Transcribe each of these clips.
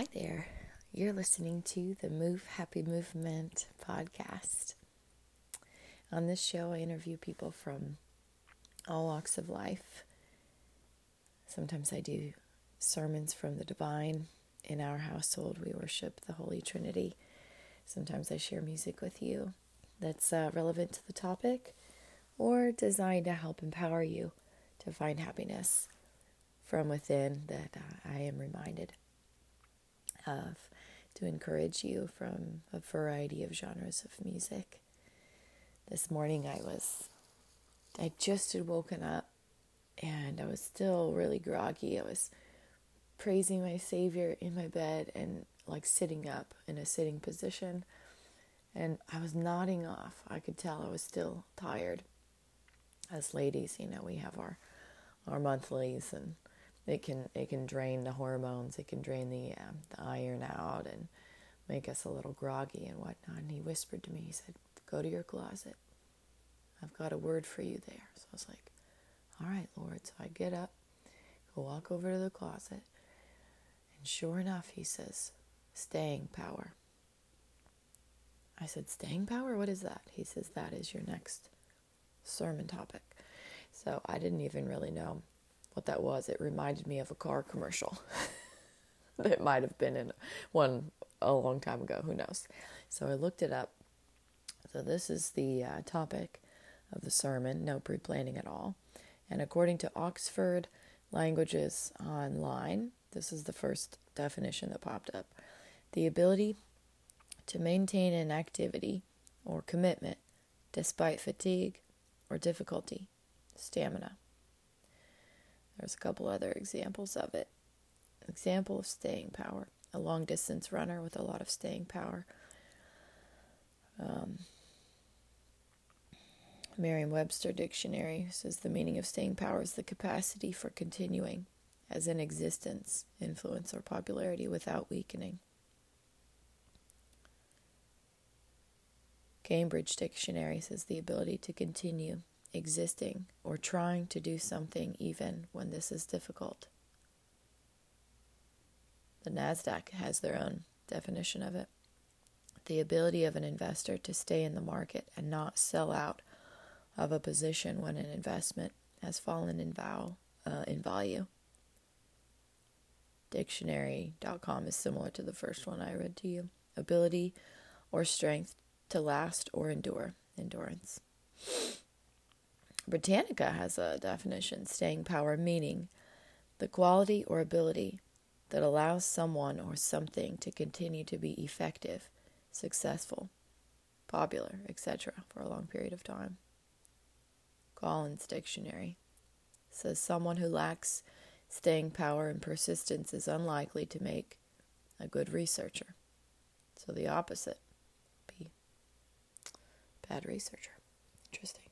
Hi there. You're listening to the Move Happy Movement podcast. On this show, I interview people from all walks of life. Sometimes I do sermons from the divine. In our household, we worship the Holy Trinity. Sometimes I share music with you that's uh, relevant to the topic or designed to help empower you to find happiness from within that uh, I am reminded of to encourage you from a variety of genres of music. This morning I was, I just had woken up and I was still really groggy. I was praising my Savior in my bed and like sitting up in a sitting position. And I was nodding off. I could tell I was still tired. As ladies, you know, we have our our monthlies and it can it can drain the hormones, it can drain the um, the iron out and make us a little groggy and whatnot. And he whispered to me, he said, "Go to your closet. I've got a word for you there." So I was like, "All right, Lord." So I get up, go walk over to the closet, and sure enough, he says, "Staying power." I said, "Staying power? What is that?" He says, "That is your next sermon topic." So I didn't even really know what that was. It reminded me of a car commercial that might have been in one a long time ago. Who knows? So I looked it up. So this is the uh, topic of the sermon. No pre-planning at all. And according to Oxford Languages Online, this is the first definition that popped up. The ability to maintain an activity or commitment despite fatigue or difficulty, stamina. There's a couple other examples of it. Example of staying power. A long distance runner with a lot of staying power. Um, Merriam Webster Dictionary says the meaning of staying power is the capacity for continuing as in existence, influence, or popularity without weakening. Cambridge Dictionary says the ability to continue existing, or trying to do something even when this is difficult. The NASDAQ has their own definition of it the ability of an investor to stay in the market and not sell out of a position when an investment has fallen in, uh, in value. Dictionary.com is similar to the first one I read to you. Ability or strength to last or endure, endurance. Britannica has a definition staying power, meaning the quality or ability that allows someone or something to continue to be effective, successful, popular, etc., for a long period of time. Collins Dictionary says someone who lacks staying power and persistence is unlikely to make a good researcher. So the opposite be bad researcher. Interesting.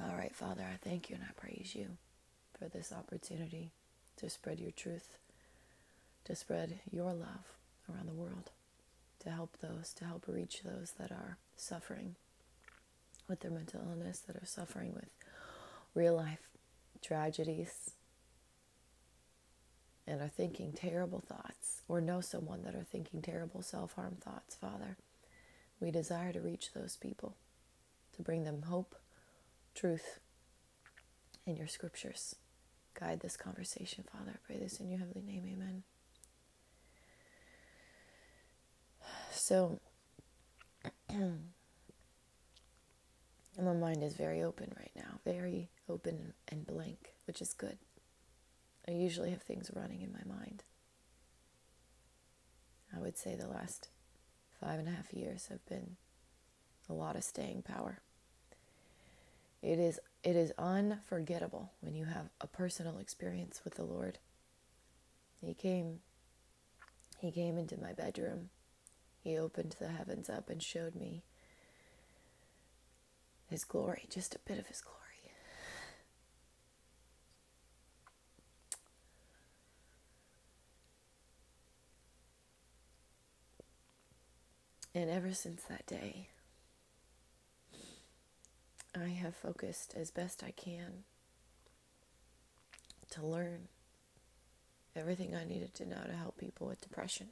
All right, Father, I thank you and I praise you for this opportunity to spread your truth, to spread your love around the world, to help those, to help reach those that are suffering with their mental illness, that are suffering with real life tragedies, and are thinking terrible thoughts, or know someone that are thinking terrible self harm thoughts, Father. We desire to reach those people, to bring them hope truth in your scriptures. Guide this conversation, Father. I pray this in your heavenly name. Amen. So, my mind is very open right now, very open and blank, which is good. I usually have things running in my mind. I would say the last five and a half years have been a lot of staying power. It is it is unforgettable when you have a personal experience with the Lord. He came he came into my bedroom. He opened the heavens up and showed me his glory, just a bit of his glory. And ever since that day, I have focused as best I can to learn everything I needed to know to help people with depression.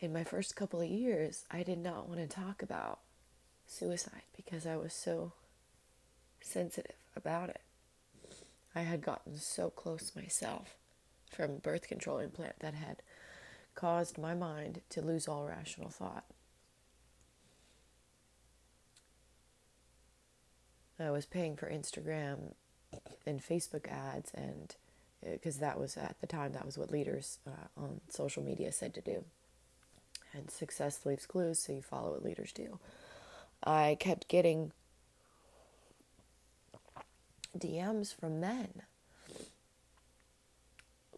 In my first couple of years, I did not want to talk about suicide because I was so sensitive about it. I had gotten so close myself from birth control implant that had caused my mind to lose all rational thought. I was paying for Instagram and Facebook ads, and because uh, that was at the time, that was what leaders uh, on social media said to do. And success leaves clues, so you follow what leaders do. I kept getting DMs from men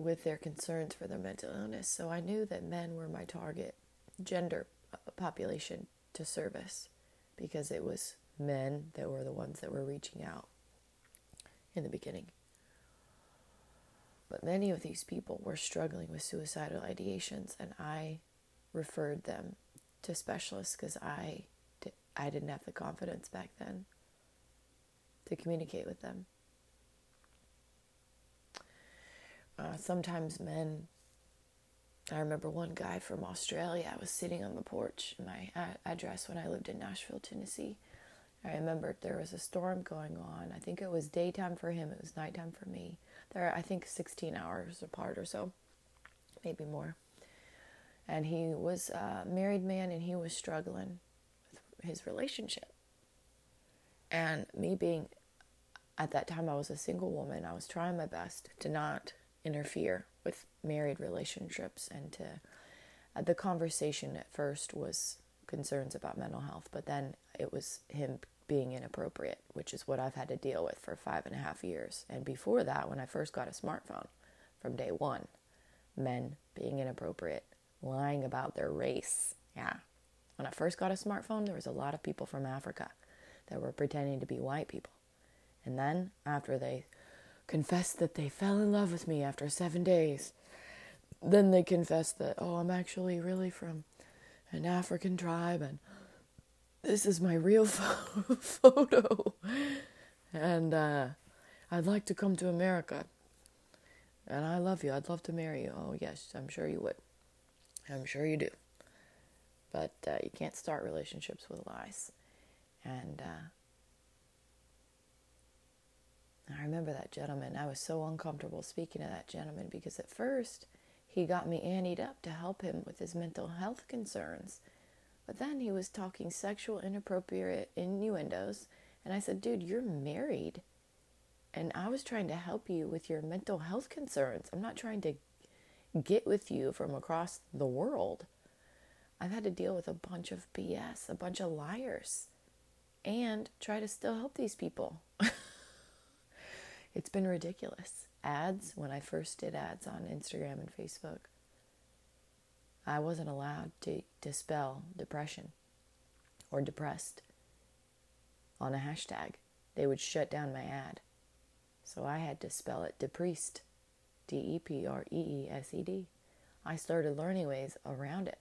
with their concerns for their mental illness. So I knew that men were my target gender uh, population to service because it was men that were the ones that were reaching out in the beginning. But many of these people were struggling with suicidal ideations, and I referred them to specialists because I, I didn't have the confidence back then to communicate with them. Uh, sometimes men, I remember one guy from Australia, I was sitting on the porch, my address when I lived in Nashville, Tennessee. I remembered there was a storm going on. I think it was daytime for him, it was nighttime for me. There, I think 16 hours apart or so, maybe more. And he was a married man and he was struggling with his relationship. And me being at that time, I was a single woman. I was trying my best to not interfere with married relationships and to. Uh, the conversation at first was concerns about mental health, but then it was him being inappropriate, which is what I've had to deal with for five and a half years. And before that, when I first got a smartphone from day one, men being inappropriate, lying about their race. Yeah. When I first got a smartphone, there was a lot of people from Africa that were pretending to be white people. And then, after they confessed that they fell in love with me after seven days, then they confessed that, oh, I'm actually really from an African tribe and this is my real photo. And uh, I'd like to come to America. And I love you. I'd love to marry you. Oh, yes, I'm sure you would. I'm sure you do. But uh, you can't start relationships with lies. And uh, I remember that gentleman. I was so uncomfortable speaking to that gentleman because at first he got me anteed up to help him with his mental health concerns. But then he was talking sexual inappropriate innuendos. And I said, dude, you're married. And I was trying to help you with your mental health concerns. I'm not trying to get with you from across the world. I've had to deal with a bunch of BS, a bunch of liars, and try to still help these people. it's been ridiculous. Ads, when I first did ads on Instagram and Facebook, I wasn't allowed to dispel depression or depressed on a hashtag. They would shut down my ad. So I had to spell it depressed, D E P R E E S E D. I started learning ways around it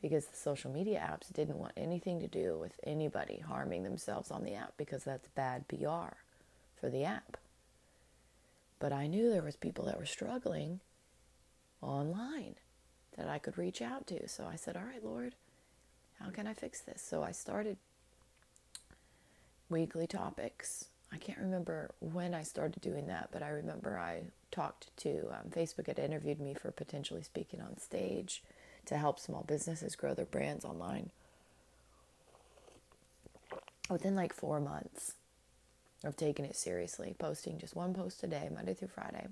because the social media apps didn't want anything to do with anybody harming themselves on the app because that's bad PR for the app. But I knew there was people that were struggling online that I could reach out to. So I said, "All right, Lord, how can I fix this?" So I started weekly topics. I can't remember when I started doing that, but I remember I talked to um, Facebook had interviewed me for potentially speaking on stage to help small businesses grow their brands online. Within like four months, of taking it seriously, posting just one post a day, Monday through Friday.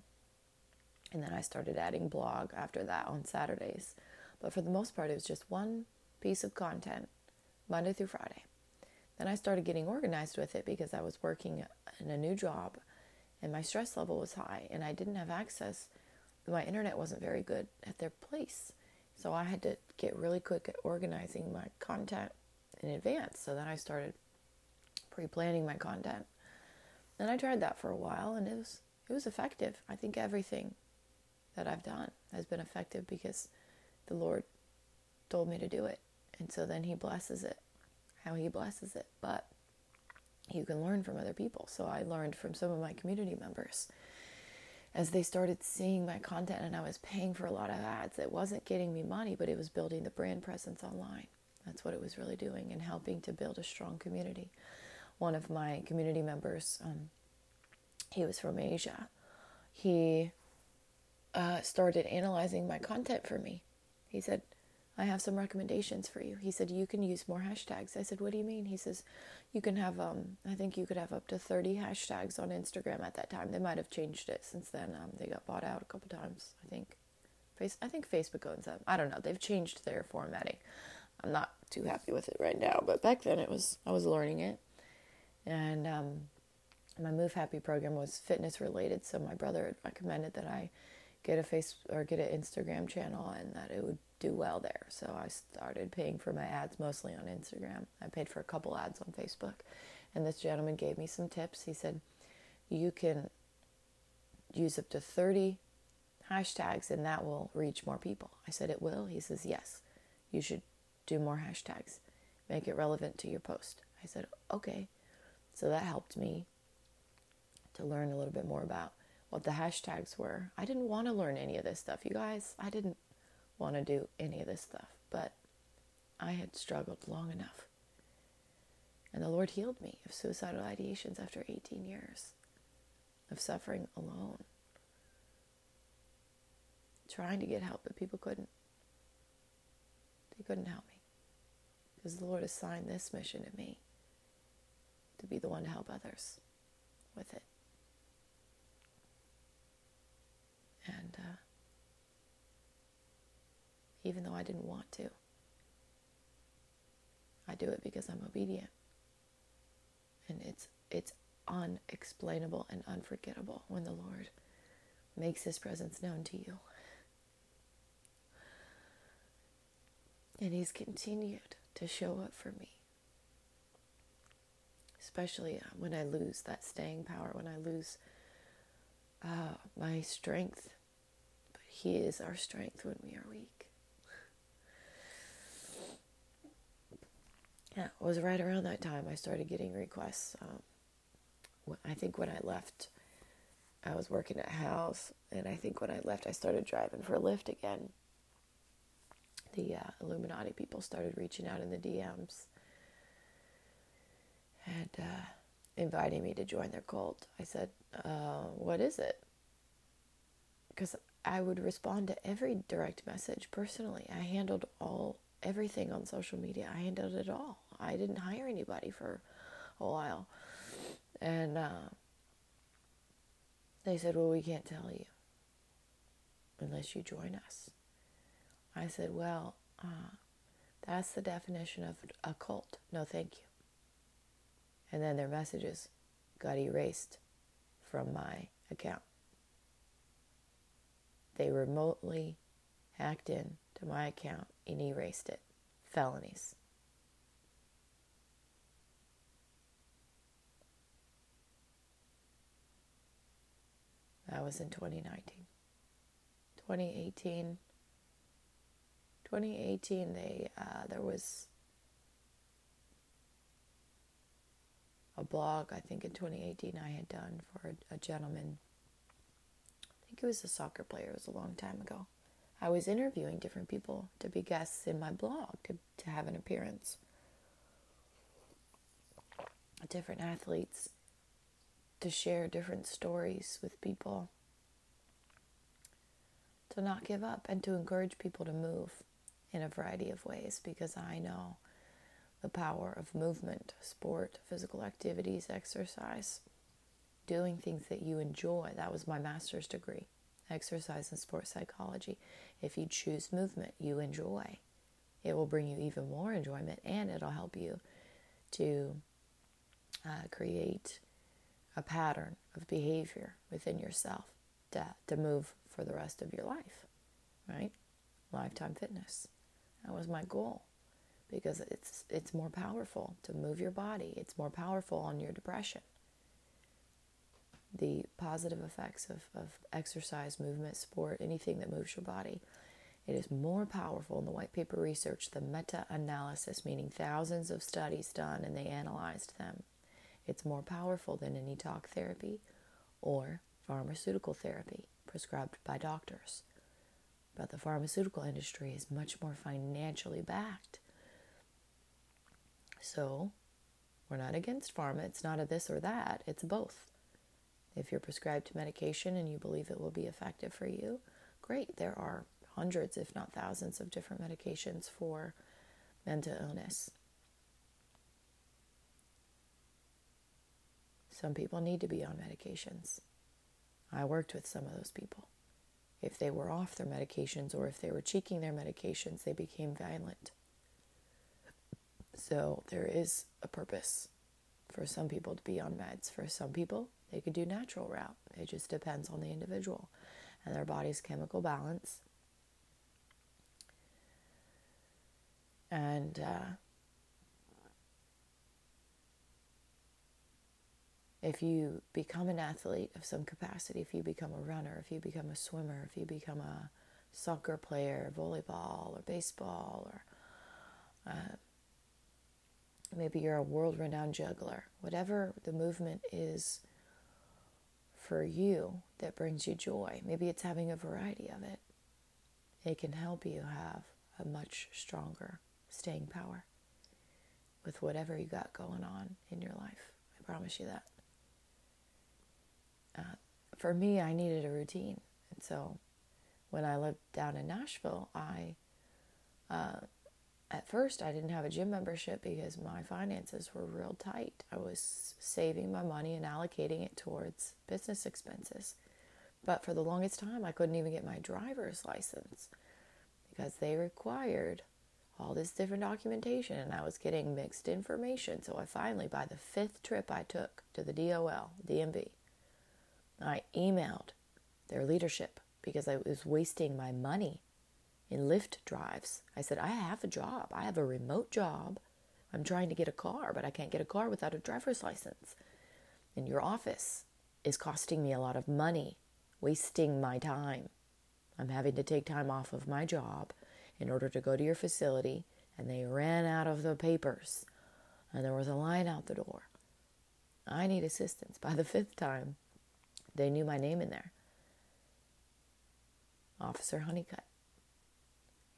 And then I started adding blog after that on Saturdays. But for the most part, it was just one piece of content, Monday through Friday. Then I started getting organized with it because I was working in a new job and my stress level was high and I didn't have access. My internet wasn't very good at their place. So I had to get really quick at organizing my content in advance. So then I started pre planning my content and I tried that for a while and it was it was effective. I think everything that I've done has been effective because the Lord told me to do it. And so then he blesses it how he blesses it. But you can learn from other people. So I learned from some of my community members as they started seeing my content and I was paying for a lot of ads. It wasn't getting me money, but it was building the brand presence online. That's what it was really doing and helping to build a strong community. One of my community members, um, he was from Asia. He uh, started analyzing my content for me. He said, I have some recommendations for you. He said, You can use more hashtags. I said, What do you mean? He says, You can have, um, I think you could have up to 30 hashtags on Instagram at that time. They might have changed it since then. Um, they got bought out a couple times, I think. Face, I think Facebook owns them. I don't know. They've changed their formatting. I'm not too happy with it right now, but back then it was, I was learning it. And um, my Move Happy program was fitness related, so my brother had recommended that I get a face or get an Instagram channel and that it would do well there. So I started paying for my ads mostly on Instagram. I paid for a couple ads on Facebook. And this gentleman gave me some tips. He said, You can use up to 30 hashtags and that will reach more people. I said, It will? He says, Yes. You should do more hashtags. Make it relevant to your post. I said, Okay. So that helped me to learn a little bit more about what the hashtags were. I didn't want to learn any of this stuff, you guys. I didn't want to do any of this stuff, but I had struggled long enough. And the Lord healed me of suicidal ideations after 18 years of suffering alone. Trying to get help, but people couldn't. They couldn't help me. Because the Lord assigned this mission to me to be the one to help others with it. And uh, even though I didn't want to. I do it because I'm obedient. And it's it's unexplainable and unforgettable when the Lord makes his presence known to you. And he's continued to show up for me. Especially uh, when I lose that staying power, when I lose uh, my strength. But he is our strength when we are weak. yeah, it was right around that time I started getting requests. Um, I think when I left, I was working at house, and I think when I left, I started driving for Lyft again. The uh, Illuminati people started reaching out in the DMs and uh, inviting me to join their cult. I said, uh, What is it? Because I would respond to every direct message personally. I handled all everything on social media. I handled it all. I didn't hire anybody for a while. And uh, they said, Well, we can't tell you unless you join us. I said, Well, uh, that's the definition of a cult. No, thank you. And then their messages got erased from my account. They remotely hacked in to my account and erased it. Felonies. That was in 2019. 2018. 2018, they uh, there was a blog I think in 2018 I had done for a, a gentleman. I think he was a soccer player. It was a long time ago. I was interviewing different people to be guests in my blog to, to have an appearance. Different athletes to share different stories with people, to not give up, and to encourage people to move in a variety of ways because I know the power of movement, sport, physical activities, exercise, doing things that you enjoy. That was my master's degree exercise and sports psychology. If you choose movement you enjoy, it will bring you even more enjoyment and it'll help you to uh, create a pattern of behavior within yourself to, to move for the rest of your life, right? Lifetime fitness. That was my goal because it's it's more powerful to move your body. It's more powerful on your depression the positive effects of, of exercise, movement, sport, anything that moves your body. It is more powerful in the white paper research, the meta analysis, meaning thousands of studies done and they analyzed them. It's more powerful than any talk therapy or pharmaceutical therapy prescribed by doctors. But the pharmaceutical industry is much more financially backed. So, we're not against pharma. It's not a this or that, it's both. If you're prescribed medication and you believe it will be effective for you, great. There are hundreds, if not thousands, of different medications for mental illness. Some people need to be on medications. I worked with some of those people. If they were off their medications or if they were cheeking their medications, they became violent. So there is a purpose for some people to be on meds. For some people, they could do natural route. It just depends on the individual and their body's chemical balance. And uh, if you become an athlete of some capacity, if you become a runner, if you become a swimmer, if you become a soccer player, volleyball, or baseball, or uh, maybe you're a world renowned juggler, whatever the movement is for you that brings you joy, maybe it's having a variety of it, it can help you have a much stronger staying power with whatever you got going on in your life. I promise you that uh, for me, I needed a routine. And so when I lived down in Nashville, I, uh, at first, I didn't have a gym membership because my finances were real tight. I was saving my money and allocating it towards business expenses. But for the longest time, I couldn't even get my driver's license because they required all this different documentation and I was getting mixed information. So I finally, by the fifth trip I took to the DOL, DMV, I emailed their leadership because I was wasting my money in Lyft drives. I said, I have a job. I have a remote job. I'm trying to get a car, but I can't get a car without a driver's license. And your office is costing me a lot of money, wasting my time. I'm having to take time off of my job in order to go to your facility, and they ran out of the papers, and there was a line out the door. I need assistance. By the fifth time, they knew my name in there. Officer Honeycutt.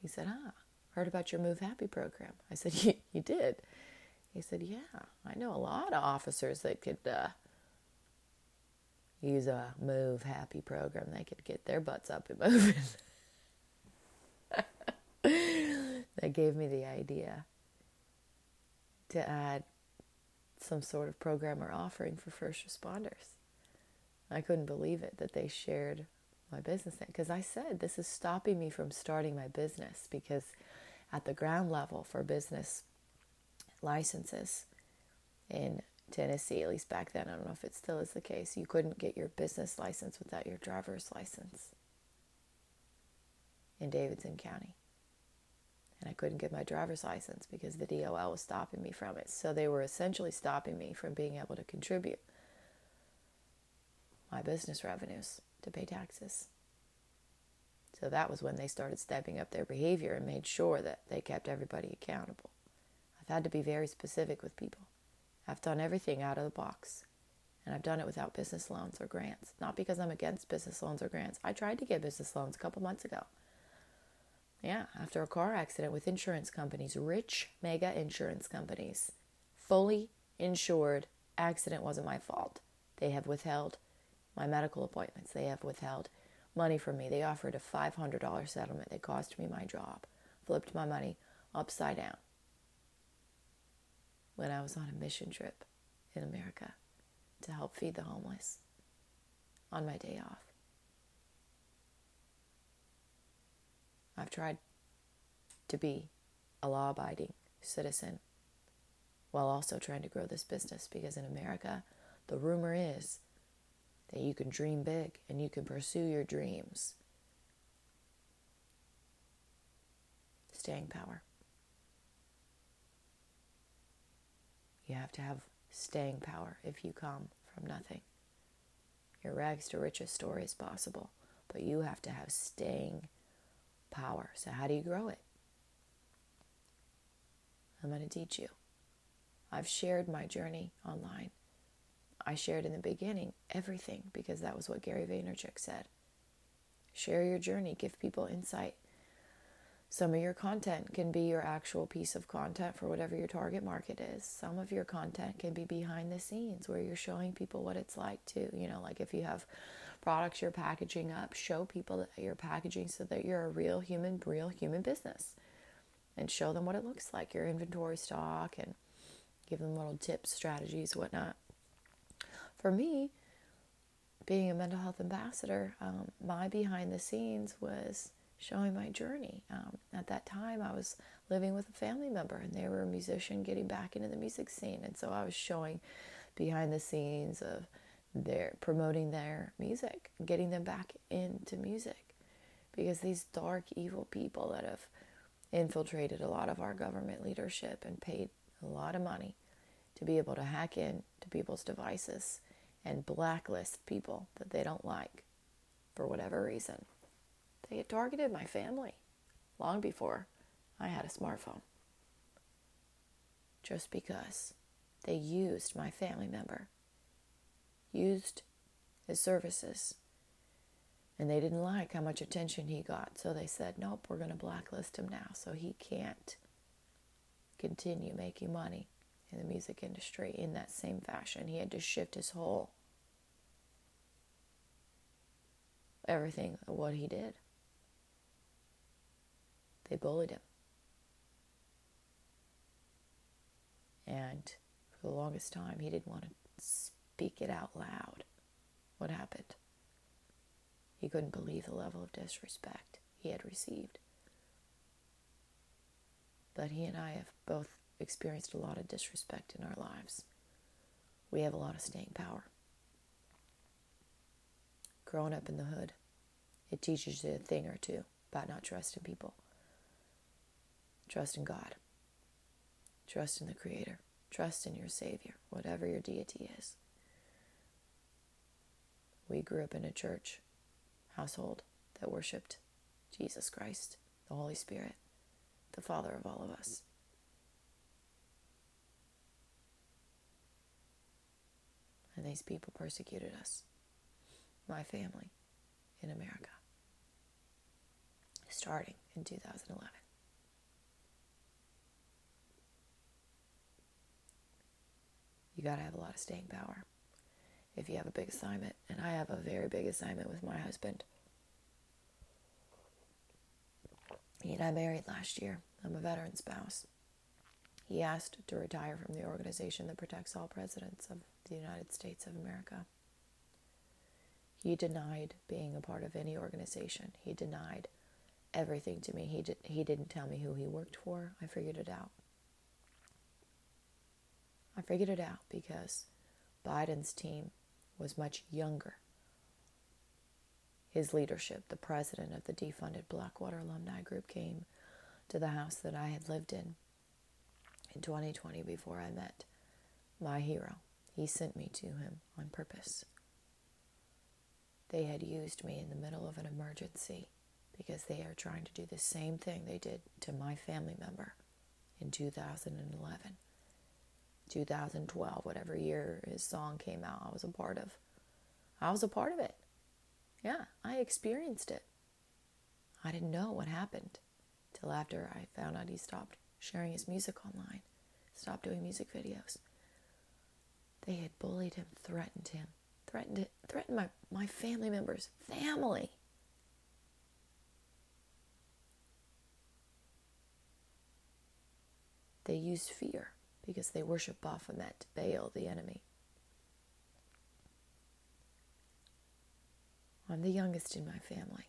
He said, Ah, heard about your Move Happy program. I said, You, did? He said, Yeah, I know a lot of officers that could uh, use a Move Happy program. They could get their butts up and moving. that gave me the idea to add some sort of program or offering for first responders. I couldn't believe it that they shared my business because I said this is stopping me from starting my business because at the ground level for business licenses in Tennessee, at least back then, I don't know if it still is the case, you couldn't get your business license without your driver's license in Davidson County. And I couldn't get my driver's license because the DOL was stopping me from it. So they were essentially stopping me from being able to contribute my business revenues to pay taxes. So that was when they started stepping up their behavior and made sure that they kept everybody accountable. I've had to be very specific with people. I've done everything out of the box. And I've done it without business loans or grants. Not because I'm against business loans or grants. I tried to get business loans a couple months ago. Yeah, after a car accident with insurance companies, rich mega insurance companies, fully insured, accident wasn't my fault. They have withheld my medical appointments. They have withheld money from me. They offered a $500 settlement that cost me my job, flipped my money upside down when I was on a mission trip in America to help feed the homeless on my day off. I've tried to be a law abiding citizen while also trying to grow this business because in America, the rumor is that you can dream big and you can pursue your dreams. Staying power. You have to have staying power if you come from nothing. Your rags to riches story is possible, but you have to have staying power. So, how do you grow it? I'm going to teach you. I've shared my journey online I shared in the beginning everything because that was what Gary Vaynerchuk said. Share your journey, give people insight. Some of your content can be your actual piece of content for whatever your target market is. Some of your content can be behind the scenes where you're showing people what it's like to, you know, like if you have products you're packaging up, show people that you're packaging so that you're a real human, real human business and show them what it looks like, your inventory stock and give them little tips, strategies, whatnot. For me, being a mental health ambassador, um, my behind the scenes was showing my journey. Um, at that time, I was living with a family member, and they were a musician getting back into the music scene, and so I was showing behind the scenes of their promoting their music, getting them back into music, because these dark, evil people that have infiltrated a lot of our government leadership and paid a lot of money to be able to hack in to people's devices and blacklist people that they don't like for whatever reason. They had targeted my family long before I had a smartphone. Just because they used my family member, used his services, and they didn't like how much attention he got. So they said, nope, we're going to blacklist him now so he can't continue making money in the music industry in that same fashion. He had to shift his whole everything what he did. They bullied him. And for the longest time, he didn't want to speak it out loud. What happened? He couldn't believe the level of disrespect he had received. But he and I have both experienced a lot of disrespect in our lives. We have a lot of staying power. Growing up in the hood, it teaches you a thing or two about not trusting people. Trust in God. Trust in the Creator. Trust in your Savior, whatever your deity is. We grew up in a church household that worshiped Jesus Christ, the Holy Spirit, the Father of all of us. And these people persecuted us, my family, in America, starting in 2011. You got to have a lot of staying power if you have a big assignment. And I have a very big assignment with my husband. He and I married last year. I'm a veteran spouse. He asked to retire from the organization that protects all presidents of the United States of America. He denied being a part of any organization. He denied everything to me. He, did, he didn't tell me who he worked for. I figured it out. I figured it out because Biden's team was much younger. His leadership, the president of the defunded Blackwater Alumni Group, came to the house that I had lived in in 2020 before I met my hero. He sent me to him on purpose. They had used me in the middle of an emergency because they are trying to do the same thing they did to my family member in 2011. 2012, whatever year his song came out, I was a part of. I was a part of it. Yeah, I experienced it. I didn't know what happened till after I found out he stopped sharing his music online, stopped doing music videos. They had bullied him, threatened him, threatened threatened my, my family members, family. They used fear because they worship Baphomet, Baal, the enemy. I'm the youngest in my family.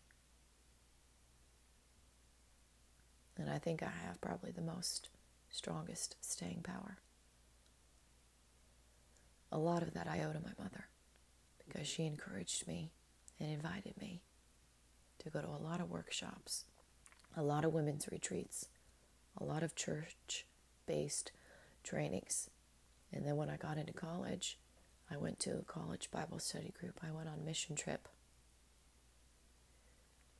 And I think I have probably the most strongest staying power. A lot of that I owe to my mother because she encouraged me and invited me to go to a lot of workshops, a lot of women's retreats, a lot of church based trainings. And then when I got into college, I went to a college Bible study group. I went on mission trip.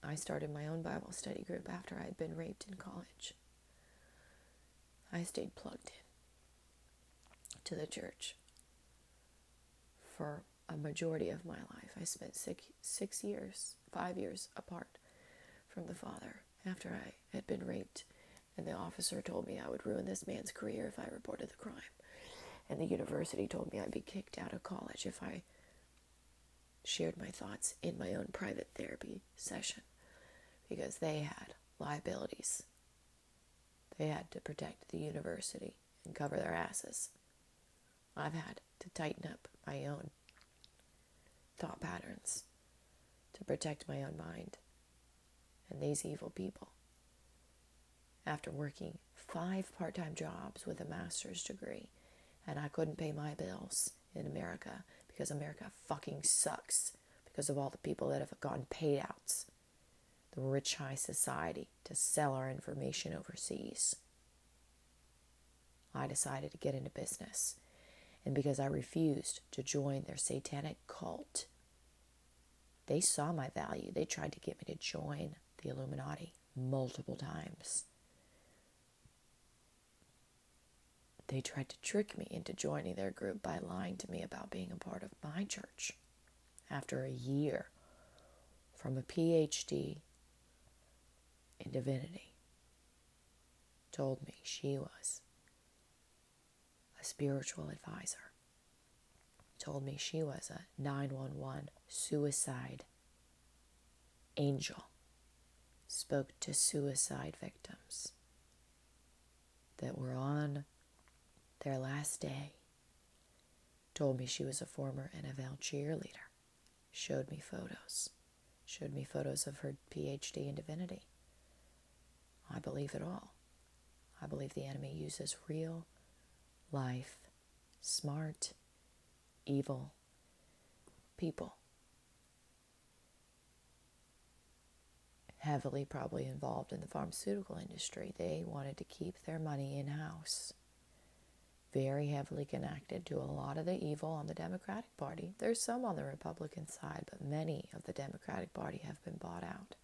I started my own Bible study group after I had been raped in college. I stayed plugged in to the church for a majority of my life. I spent six, six years, five years apart from the father after I had been raped. And the officer told me I would ruin this man's career if I reported the crime. And the university told me I'd be kicked out of college if I shared my thoughts in my own private therapy session because they had liabilities. They had to protect the university and cover their asses. I've had to tighten up my own thought patterns to protect my own mind and these evil people. After working five part time jobs with a master's degree, and I couldn't pay my bills in America because America fucking sucks because of all the people that have gotten paid payouts, the rich high society to sell our information overseas. I decided to get into business and because I refused to join their satanic cult, they saw my value. They tried to get me to join the Illuminati multiple times. They tried to trick me into joining their group by lying to me about being a part of my church. After a year from a PhD in divinity, told me she was spiritual advisor. Told me she was a 911 suicide angel, spoke to suicide victims that were on their last day, told me she was a former NFL cheerleader, showed me photos, showed me photos of her PhD in divinity. I believe it all. I believe the enemy uses real life, smart, evil people. Heavily, probably involved in the pharmaceutical industry. They wanted to keep their money in house. Very heavily connected to a lot of the evil on the Democratic Party. There's some on the Republican side, but many of the Democratic Party have been bought out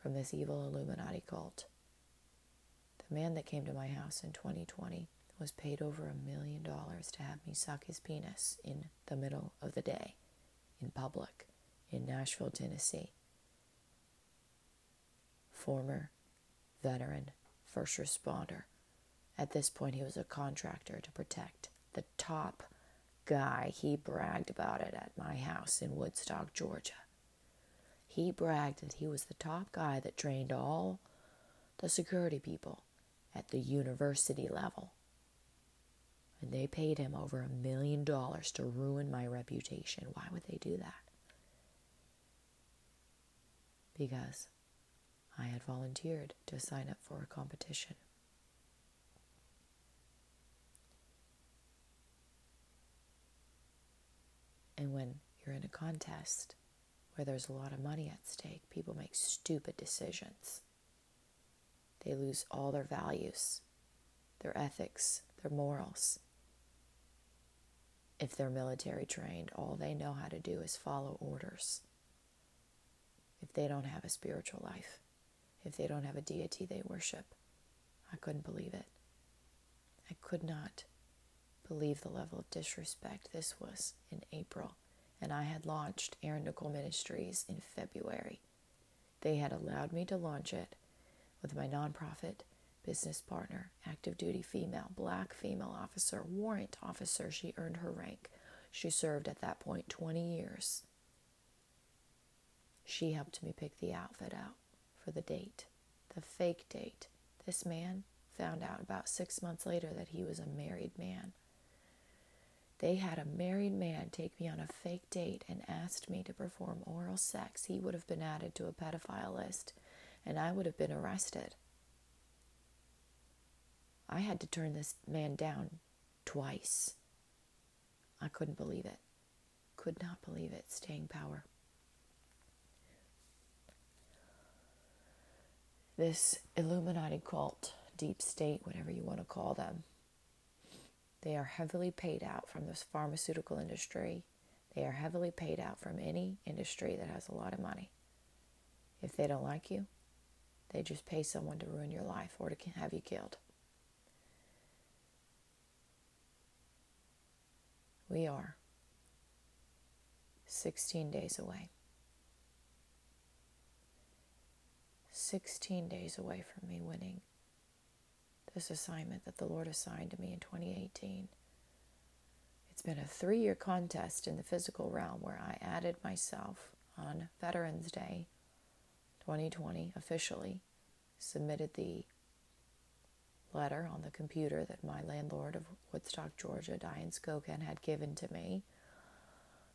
from this evil Illuminati cult. The man that came to my house in 2020 was paid over a million dollars to have me suck his penis in the middle of the day, in public, in Nashville, Tennessee. Former veteran, first responder. At this point, he was a contractor to protect the top guy. He bragged about it at my house in Woodstock, Georgia. He bragged that he was the top guy that trained all the security people at the university level and they paid him over a million dollars to ruin my reputation. Why would they do that? Because I had volunteered to sign up for a competition. And when you're in a contest where there's a lot of money at stake, people make stupid decisions. They lose all their values, their ethics, their morals, if they're military trained, all they know how to do is follow orders. If they don't have a spiritual life, if they don't have a deity they worship, I couldn't believe it. I could not believe the level of disrespect this was in April, and I had launched Erin Nicole Ministries in February. They had allowed me to launch it with my nonprofit business partner, active duty female, black female officer, warrant officer. She earned her rank. She served at that point 20 years. She helped me pick the outfit out for the date, the fake date. This man found out about six months later that he was a married man. They had a married man take me on a fake date and asked me to perform oral sex. He would have been added to a pedophile list, and I would have been arrested. I had to turn this man down twice. I couldn't believe it. Could not believe it. Staying power. This Illuminati cult, deep state, whatever you want to call them, they are heavily paid out from this pharmaceutical industry. They are heavily paid out from any industry that has a lot of money. If they don't like you, they just pay someone to ruin your life or to have you killed. We are 16 days away. 16 days away from me winning this assignment that the Lord assigned to me in 2018. It's been a three year contest in the physical realm where I added myself on Veterans Day 2020 officially, submitted the letter on the computer that my landlord of Woodstock, Georgia, Diane Skokan, had given to me.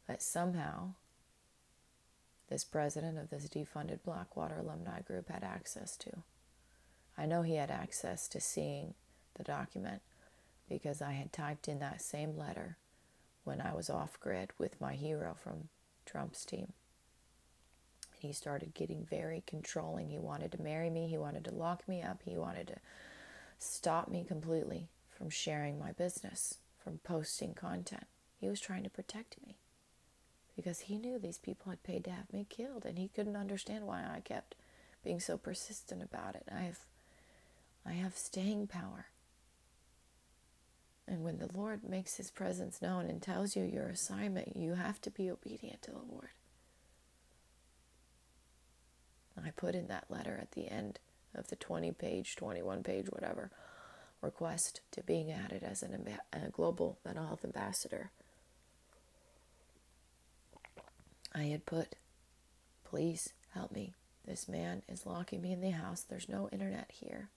That somehow this president of this defunded Blackwater alumni group had access to. I know he had access to seeing the document because I had typed in that same letter when I was off grid with my hero from Trump's team. He started getting very controlling. He wanted to marry me, he wanted to lock me up, he wanted to stop me completely from sharing my business, from posting content. He was trying to protect me because he knew these people had paid to have me killed and he couldn't understand why I kept being so persistent about it. I have I have staying power. And when the Lord makes his presence known and tells you your assignment, you have to be obedient to the Lord. I put in that letter at the end of the 20 page, 21 page, whatever, request to being added as an, a global mental health ambassador. I had put, please help me. This man is locking me in the house. There's no internet here.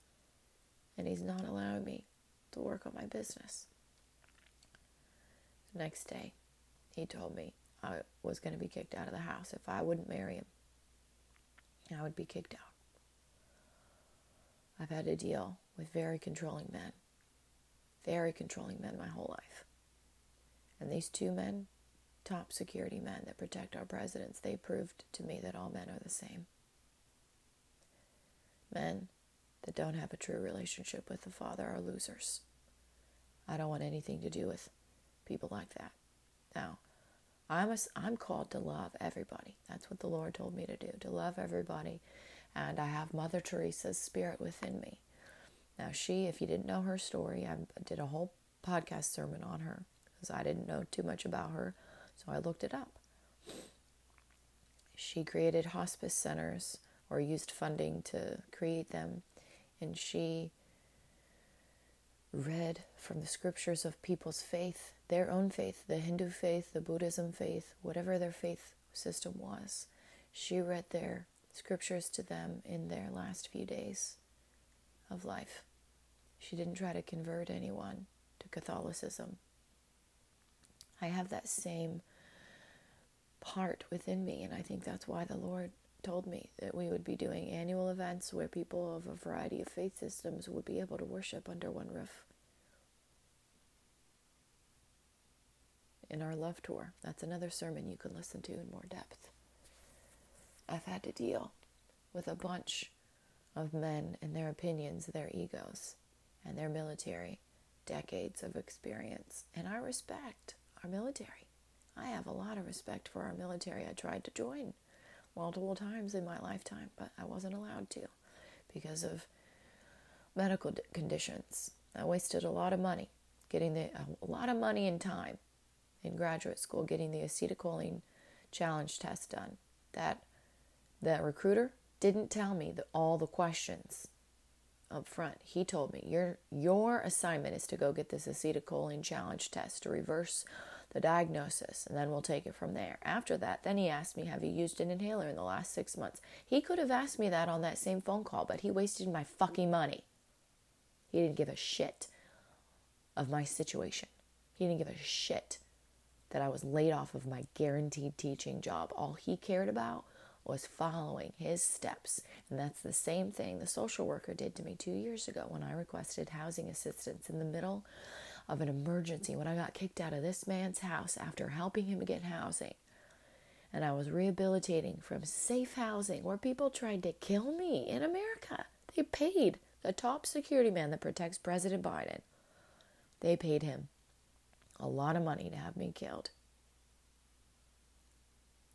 And he's not allowing me to work on my business. The next day, he told me I was going to be kicked out of the house if I wouldn't marry him. I would be kicked out. I've had to deal with very controlling men, very controlling men my whole life. And these two men, top security men that protect our presidents, they proved to me that all men are the same. Men that don't have a true relationship with the Father are losers. I don't want anything to do with people like that. Now, I'm, a, I'm called to love everybody. That's what the Lord told me to do, to love everybody and I have Mother Teresa's spirit within me. Now, she, if you didn't know her story, I did a whole podcast sermon on her because I didn't know too much about her, so I looked it up. She created hospice centers or used funding to create them, and she read from the scriptures of people's faith, their own faith, the Hindu faith, the Buddhism faith, whatever their faith system was. She read their scriptures to them in their last few days of life. She didn't try to convert anyone to Catholicism. I have that same part within me, and I think that's why the Lord told me that we would be doing annual events where people of a variety of faith systems would be able to worship under one roof. In our love tour, that's another sermon you can listen to in more depth. I've had to deal with a bunch of men and their opinions, their egos, and their military decades of experience. And I respect our military. I have a lot of respect for our military. I tried to join multiple times in my lifetime, but I wasn't allowed to because of medical conditions. I wasted a lot of money getting the a lot of money and time in graduate school getting the acetylcholine challenge test done. That that recruiter didn't tell me the, all the questions up front. He told me your your assignment is to go get this acetylcholine challenge test to reverse the diagnosis, and then we'll take it from there. After that, then he asked me, "Have you used an inhaler in the last six months?" He could have asked me that on that same phone call, but he wasted my fucking money. He didn't give a shit of my situation. He didn't give a shit that I was laid off of my guaranteed teaching job. All he cared about was following his steps. And that's the same thing the social worker did to me two years ago when I requested housing assistance in the middle of an emergency when I got kicked out of this man's house after helping him get housing. And I was rehabilitating from safe housing where people tried to kill me in America. They paid the top security man that protects President Biden. They paid him a lot of money to have me killed.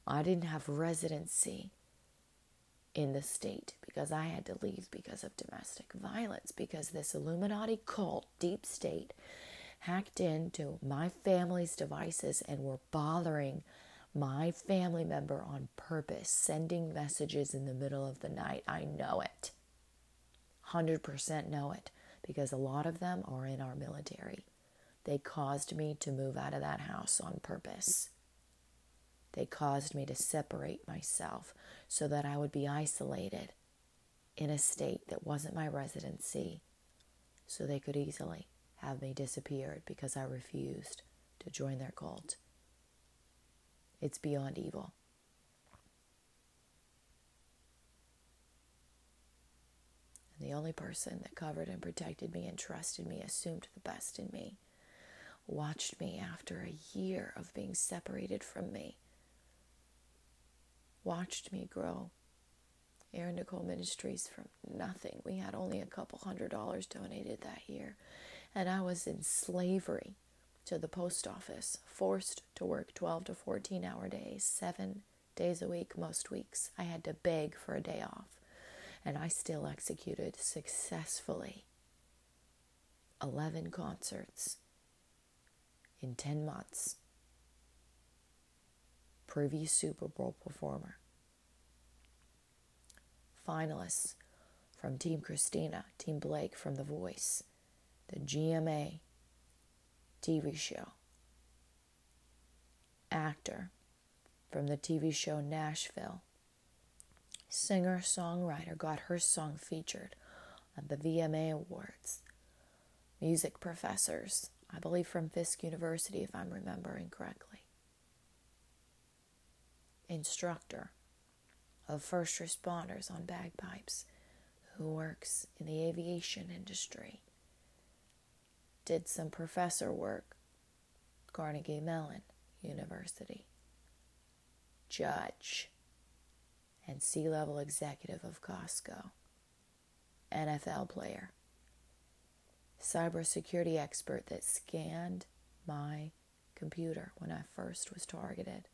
I didn't have residency in the state because I had to leave because of domestic violence, because this Illuminati cult, deep state, hacked into my family's devices and were bothering my family member on purpose sending messages in the middle of the night. I know it. 100% know it because a lot of them are in our military. They caused me to move out of that house on purpose. They caused me to separate myself so that I would be isolated in a state that wasn't my residency, so they could easily have me disappeared because I refused to join their cult. It's beyond evil. And the only person that covered and protected me and trusted me, assumed the best in me, watched me after a year of being separated from me, watched me grow. Erin Nicole Ministries from nothing. We had only a couple hundred dollars donated that year. And I was in slavery to the post office, forced to work 12 to 14 hour days, seven days a week, most weeks. I had to beg for a day off. And I still executed successfully 11 concerts in 10 months. Previous Super Bowl performer. Finalists from Team Christina, Team Blake from The Voice, the GMA TV show. Actor from the TV show Nashville. Singer songwriter got her song featured on the VMA Awards. Music professors, I believe from Fisk University, if I'm remembering correctly. Instructor of first responders on bagpipes who works in the aviation industry. Did some professor work, Carnegie Mellon University, judge, and C level executive of Costco, NFL player, cybersecurity expert that scanned my computer when I first was targeted,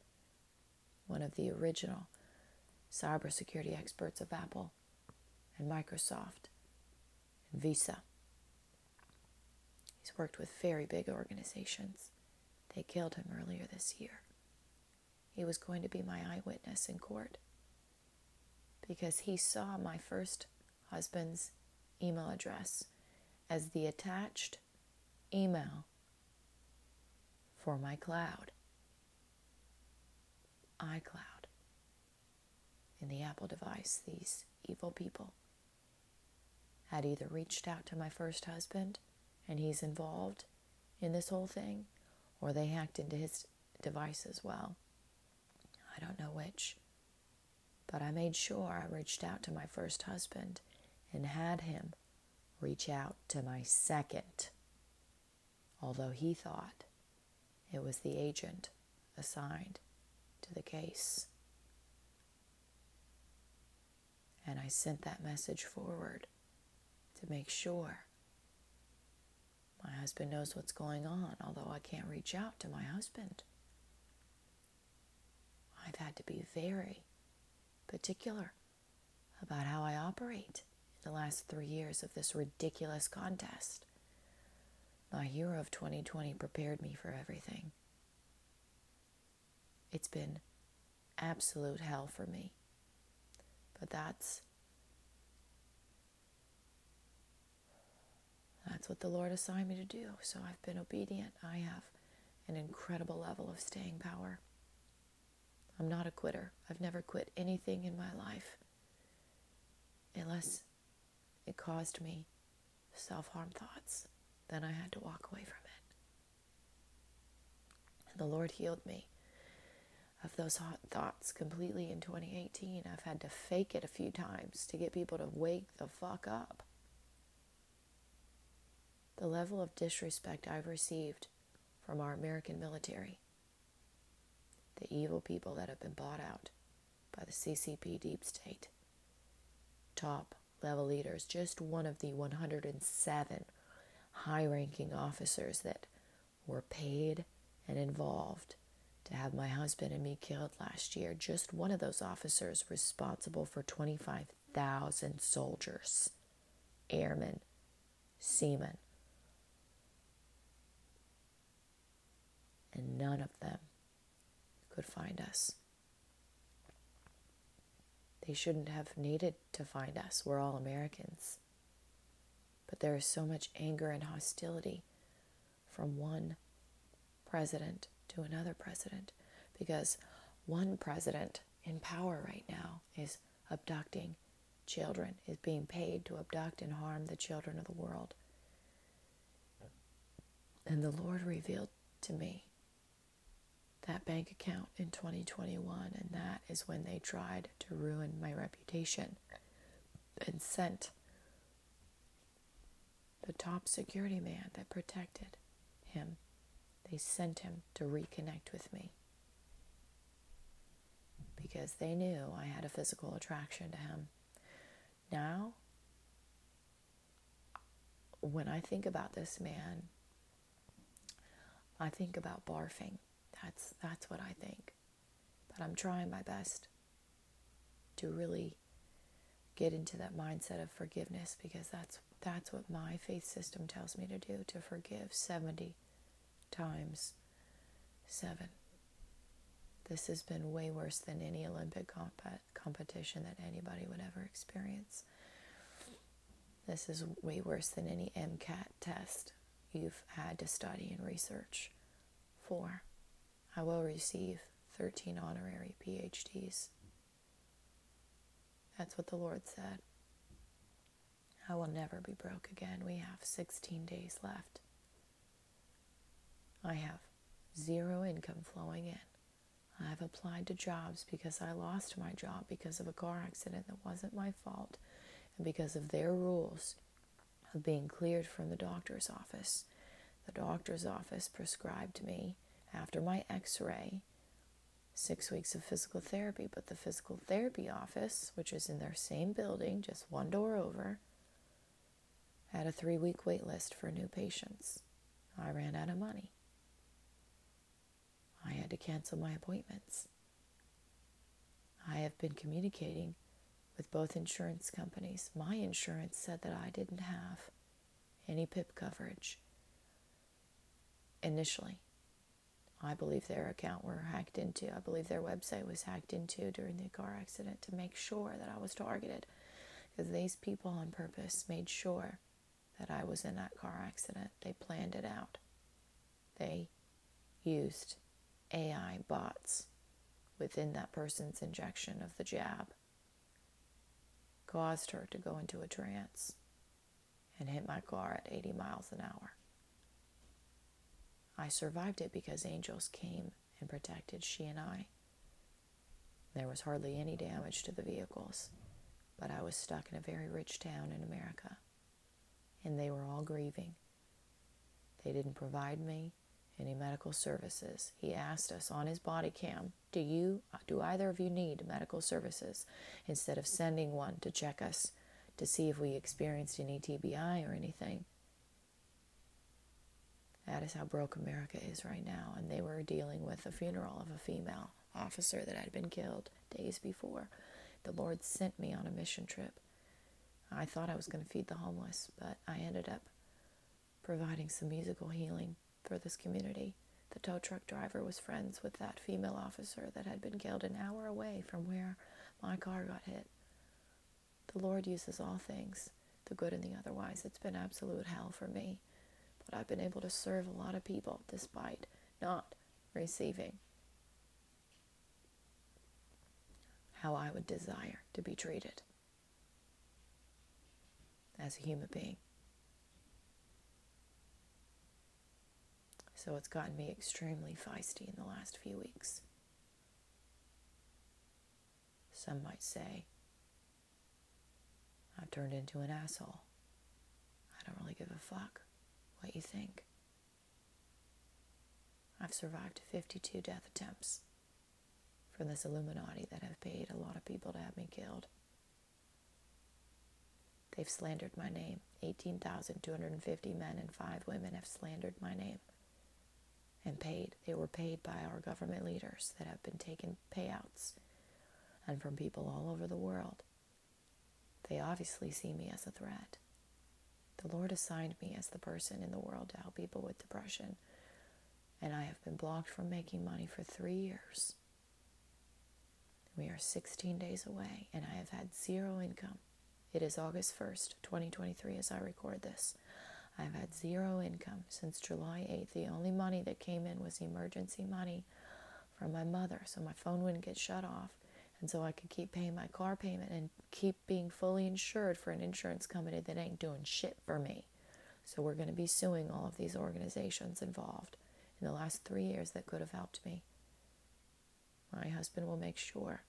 one of the original cybersecurity experts of Apple and Microsoft and Visa. He's worked with very big organizations. They killed him earlier this year. He was going to be my eyewitness in court because he saw my first husband's email address as the attached email for my cloud, iCloud, in the Apple device. These evil people had either reached out to my first husband and he's involved in this whole thing, or they hacked into his device as well. I don't know which. But I made sure I reached out to my first husband and had him reach out to my second, although he thought it was the agent assigned to the case. And I sent that message forward to make sure my husband knows what's going on, although I can't reach out to my husband. I've had to be very particular about how I operate in the last three years of this ridiculous contest. My hero of 2020 prepared me for everything. It's been absolute hell for me. But that's That's what the Lord assigned me to do. So I've been obedient. I have an incredible level of staying power. I'm not a quitter. I've never quit anything in my life unless it caused me self harm thoughts. Then I had to walk away from it. And the Lord healed me of those hot thoughts completely in 2018. I've had to fake it a few times to get people to wake the fuck up the level of disrespect I've received from our American military, the evil people that have been bought out by the CCP deep state, top level leaders, just one of the 107 high ranking officers that were paid and involved to have my husband and me killed last year. Just one of those officers responsible for 25,000 soldiers, airmen, seamen, and none of them could find us. They shouldn't have needed to find us. We're all Americans. But there is so much anger and hostility from one president to another president because one president in power right now is abducting children, is being paid to abduct and harm the children of the world. And the Lord revealed to me that bank account in 2021, and that is when they tried to ruin my reputation and sent the top security man that protected him. They sent him to reconnect with me because they knew I had a physical attraction to him. Now, when I think about this man, I think about barfing. That's that's what I think. But I'm trying my best to really get into that mindset of forgiveness because that's that's what my faith system tells me to do to forgive 70 times 7. This has been way worse than any Olympic comp- competition that anybody would ever experience. This is way worse than any MCAT test you've had to study and research for. I will receive 13 honorary PhDs. That's what the Lord said. I will never be broke again. We have 16 days left. I have zero income flowing in. I've applied to jobs because I lost my job because of a car accident that wasn't my fault and because of their rules of being cleared from the doctor's office. The doctor's office prescribed me after my x ray six weeks of physical therapy, but the physical therapy office, which is in their same building, just one door over, had a three week wait list for new patients. I ran out of money. I had to cancel my appointments. I have been communicating with both insurance companies. My insurance said that I didn't have any PIP coverage initially. I believe their account were hacked into. I believe their website was hacked into during the car accident to make sure that I was targeted. Because these people on purpose made sure that I was in that car accident. They planned it out. They used AI bots within that person's injection of the jab, caused her to go into a trance and hit my car at 80 miles an hour. I survived it because angels came and protected she and I. There was hardly any damage to the vehicles, but I was stuck in a very rich town in America, and they were all grieving. They didn't provide me any medical services. He asked us on his body cam, "Do you do either of you need medical services?" instead of sending one to check us to see if we experienced any TBI or anything. That is how broke America is right now. And they were dealing with the funeral of a female officer that had been killed days before. The Lord sent me on a mission trip. I thought I was going to feed the homeless, but I ended up providing some musical healing for this community. The tow truck driver was friends with that female officer that had been killed an hour away from where my car got hit. The Lord uses all things, the good and the otherwise. It's been absolute hell for me but I've been able to serve a lot of people despite not receiving how I would desire to be treated as a human being. So it's gotten me extremely feisty in the last few weeks. Some might say I've turned into an asshole. I don't really give a fuck what you think. I've survived 52 death attempts from this Illuminati that have paid a lot of people to have me killed. They've slandered my name. 18,250 men and five women have slandered my name and paid. They were paid by our government leaders that have been taking payouts and from people all over the world. They obviously see me as a threat. The Lord assigned me as the person in the world to help people with depression, and I have been blocked from making money for three years We are 16 days away, and I have had zero income. It is August 1st, 2023, as I record this. I've had zero income since July 8th. The only money that came in was emergency money from my mother, so my phone wouldn't get shut off, and so I could keep paying my car payment and keep being fully insured for an insurance company that ain't doing shit for me. So we're going to be suing all of these organizations involved in the last three years that could have helped me. My husband will make sure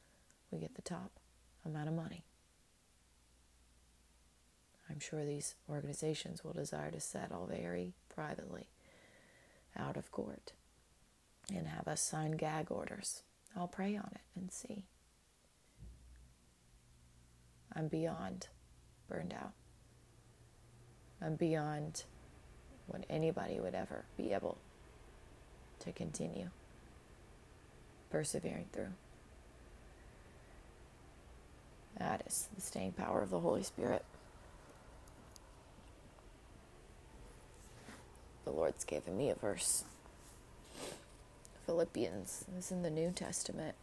we get the top amount of money. I'm sure these organizations will desire to settle very privately out of court and have us sign gag orders. I'll pray on it and see. I'm beyond burned out. I'm beyond what anybody would ever be able to continue persevering through. That is the staying power of the Holy Spirit. The Lord's given me a verse. Philippians is in the New Testament.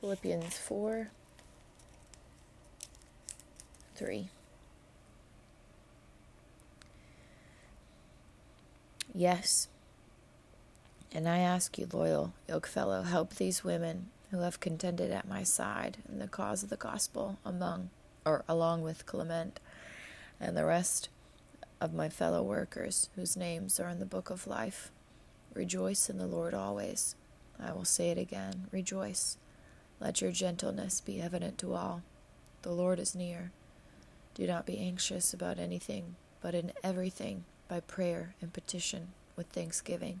Philippians 4 3. Yes. And I ask you, loyal yokefellow, help these women who have contended at my side in the cause of the gospel among or along with Clement and the rest of my fellow workers whose names are in the book of life. Rejoice in the Lord always. I will say it again, rejoice. Let your gentleness be evident to all. The Lord is near. Do not be anxious about anything, but in everything, by prayer and petition, with thanksgiving,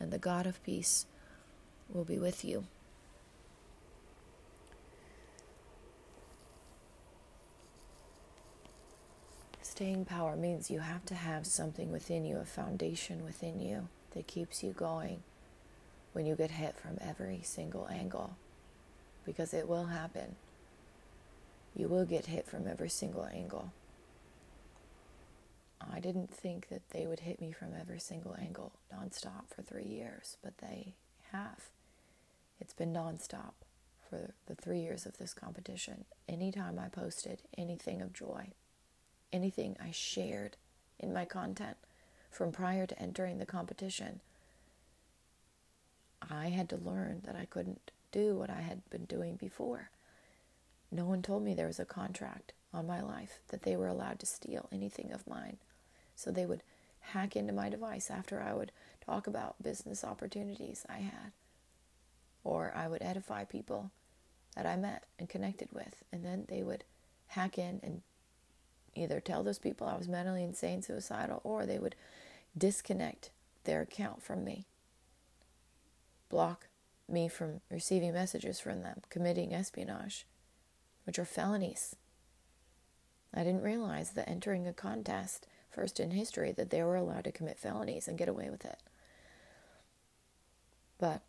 and the God of peace will be with you. Staying power means you have to have something within you, a foundation within you that keeps you going when you get hit from every single angle, because it will happen. You will get hit from every single angle. I didn't think that they would hit me from every single angle nonstop for three years, but they have. It's been nonstop for the three years of this competition. Anytime I posted anything of joy, anything I shared in my content from prior to entering the competition, I had to learn that I couldn't do what I had been doing before. No one told me there was a contract on my life that they were allowed to steal anything of mine. So they would hack into my device after I would talk about business opportunities I had. Or I would edify people that I met and connected with. And then they would hack in and either tell those people I was mentally insane, suicidal, or they would disconnect their account from me block me from receiving messages from them, committing espionage, which are felonies. I didn't realize that entering a contest, first in history, that they were allowed to commit felonies and get away with it. But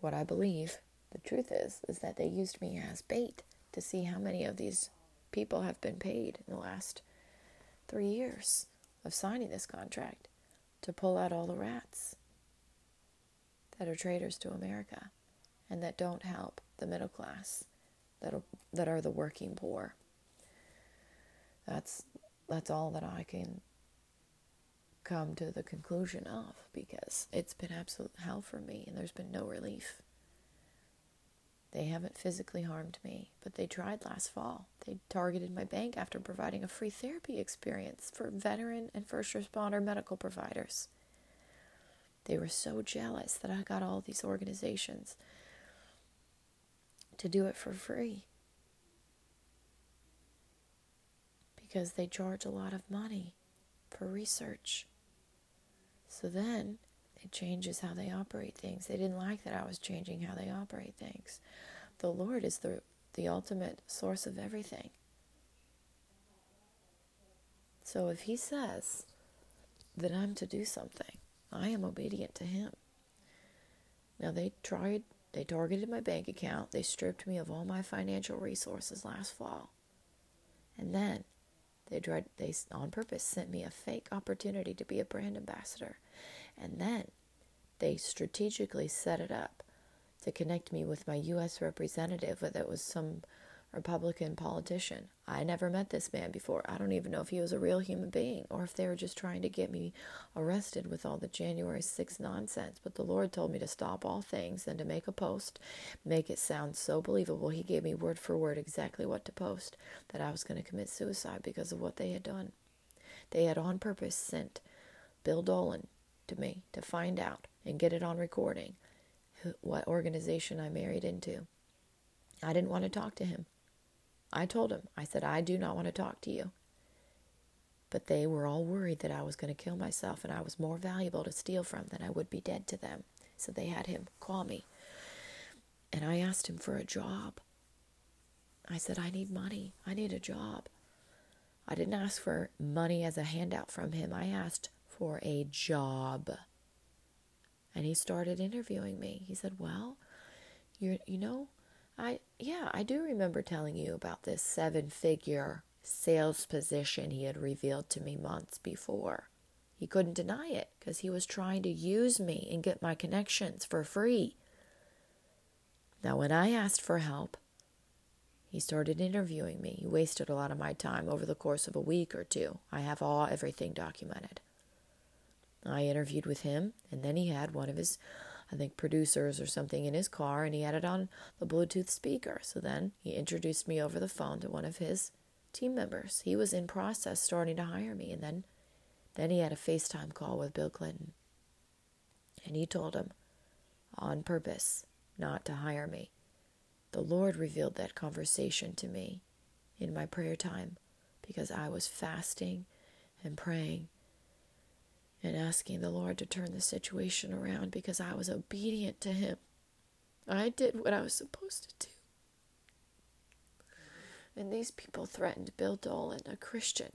what I believe the truth is, is that they used me as bait to see how many of these people have been paid in the last three years of signing this contract to pull out all the rats that are traitors to America and that don't help the middle class, that are, that are the working poor. That's that's all that I can come to the conclusion of because it's been absolute hell for me and there's been no relief. They haven't physically harmed me, but they tried last fall. They targeted my bank after providing a free therapy experience for veteran and first responder medical providers. They were so jealous that I got all these organizations to do it for free. Because they charge a lot of money for research. So then it changes how they operate things. They didn't like that I was changing how they operate things. The Lord is the, the ultimate source of everything. So if He says that I'm to do something, I am obedient to Him. Now they tried, they targeted my bank account, they stripped me of all my financial resources last fall. And then they tried, they on purpose sent me a fake opportunity to be a brand ambassador. And then they strategically set it up to connect me with my U.S. representative that was some Republican politician. I never met this man before. I don't even know if he was a real human being or if they were just trying to get me arrested with all the January 6th nonsense. But the Lord told me to stop all things and to make a post, make it sound so believable. He gave me word for word exactly what to post that I was going to commit suicide because of what they had done. They had on purpose sent Bill Dolan to me to find out and get it on recording what organization I married into. I didn't want to talk to him. I told him, I said, I do not want to talk to you. But they were all worried that I was going to kill myself and I was more valuable to steal from than I would be dead to them. So they had him call me. And I asked him for a job. I said, I need money. I need a job. I didn't ask for money as a handout from him. I asked for a job. And he started interviewing me. He said, Well, you you know, I yeah, I do remember telling you about this seven figure sales position he had revealed to me months before. He couldn't deny it because he was trying to use me and get my connections for free. Now, when I asked for help, he started interviewing me. He wasted a lot of my time over the course of a week or two. I have all everything documented. I interviewed with him, and then he had one of his I think, producers or something in his car, and he had it on the Bluetooth speaker. So then he introduced me over the phone to one of his team members. He was in process starting to hire me, and then, then he had a FaceTime call with Bill Clinton, and he told him, on purpose, not to hire me. The Lord revealed that conversation to me in my prayer time because I was fasting and praying and asking the Lord to turn the situation around because I was obedient to Him. I did what I was supposed to do. And these people threatened Bill Dolan, a Christian.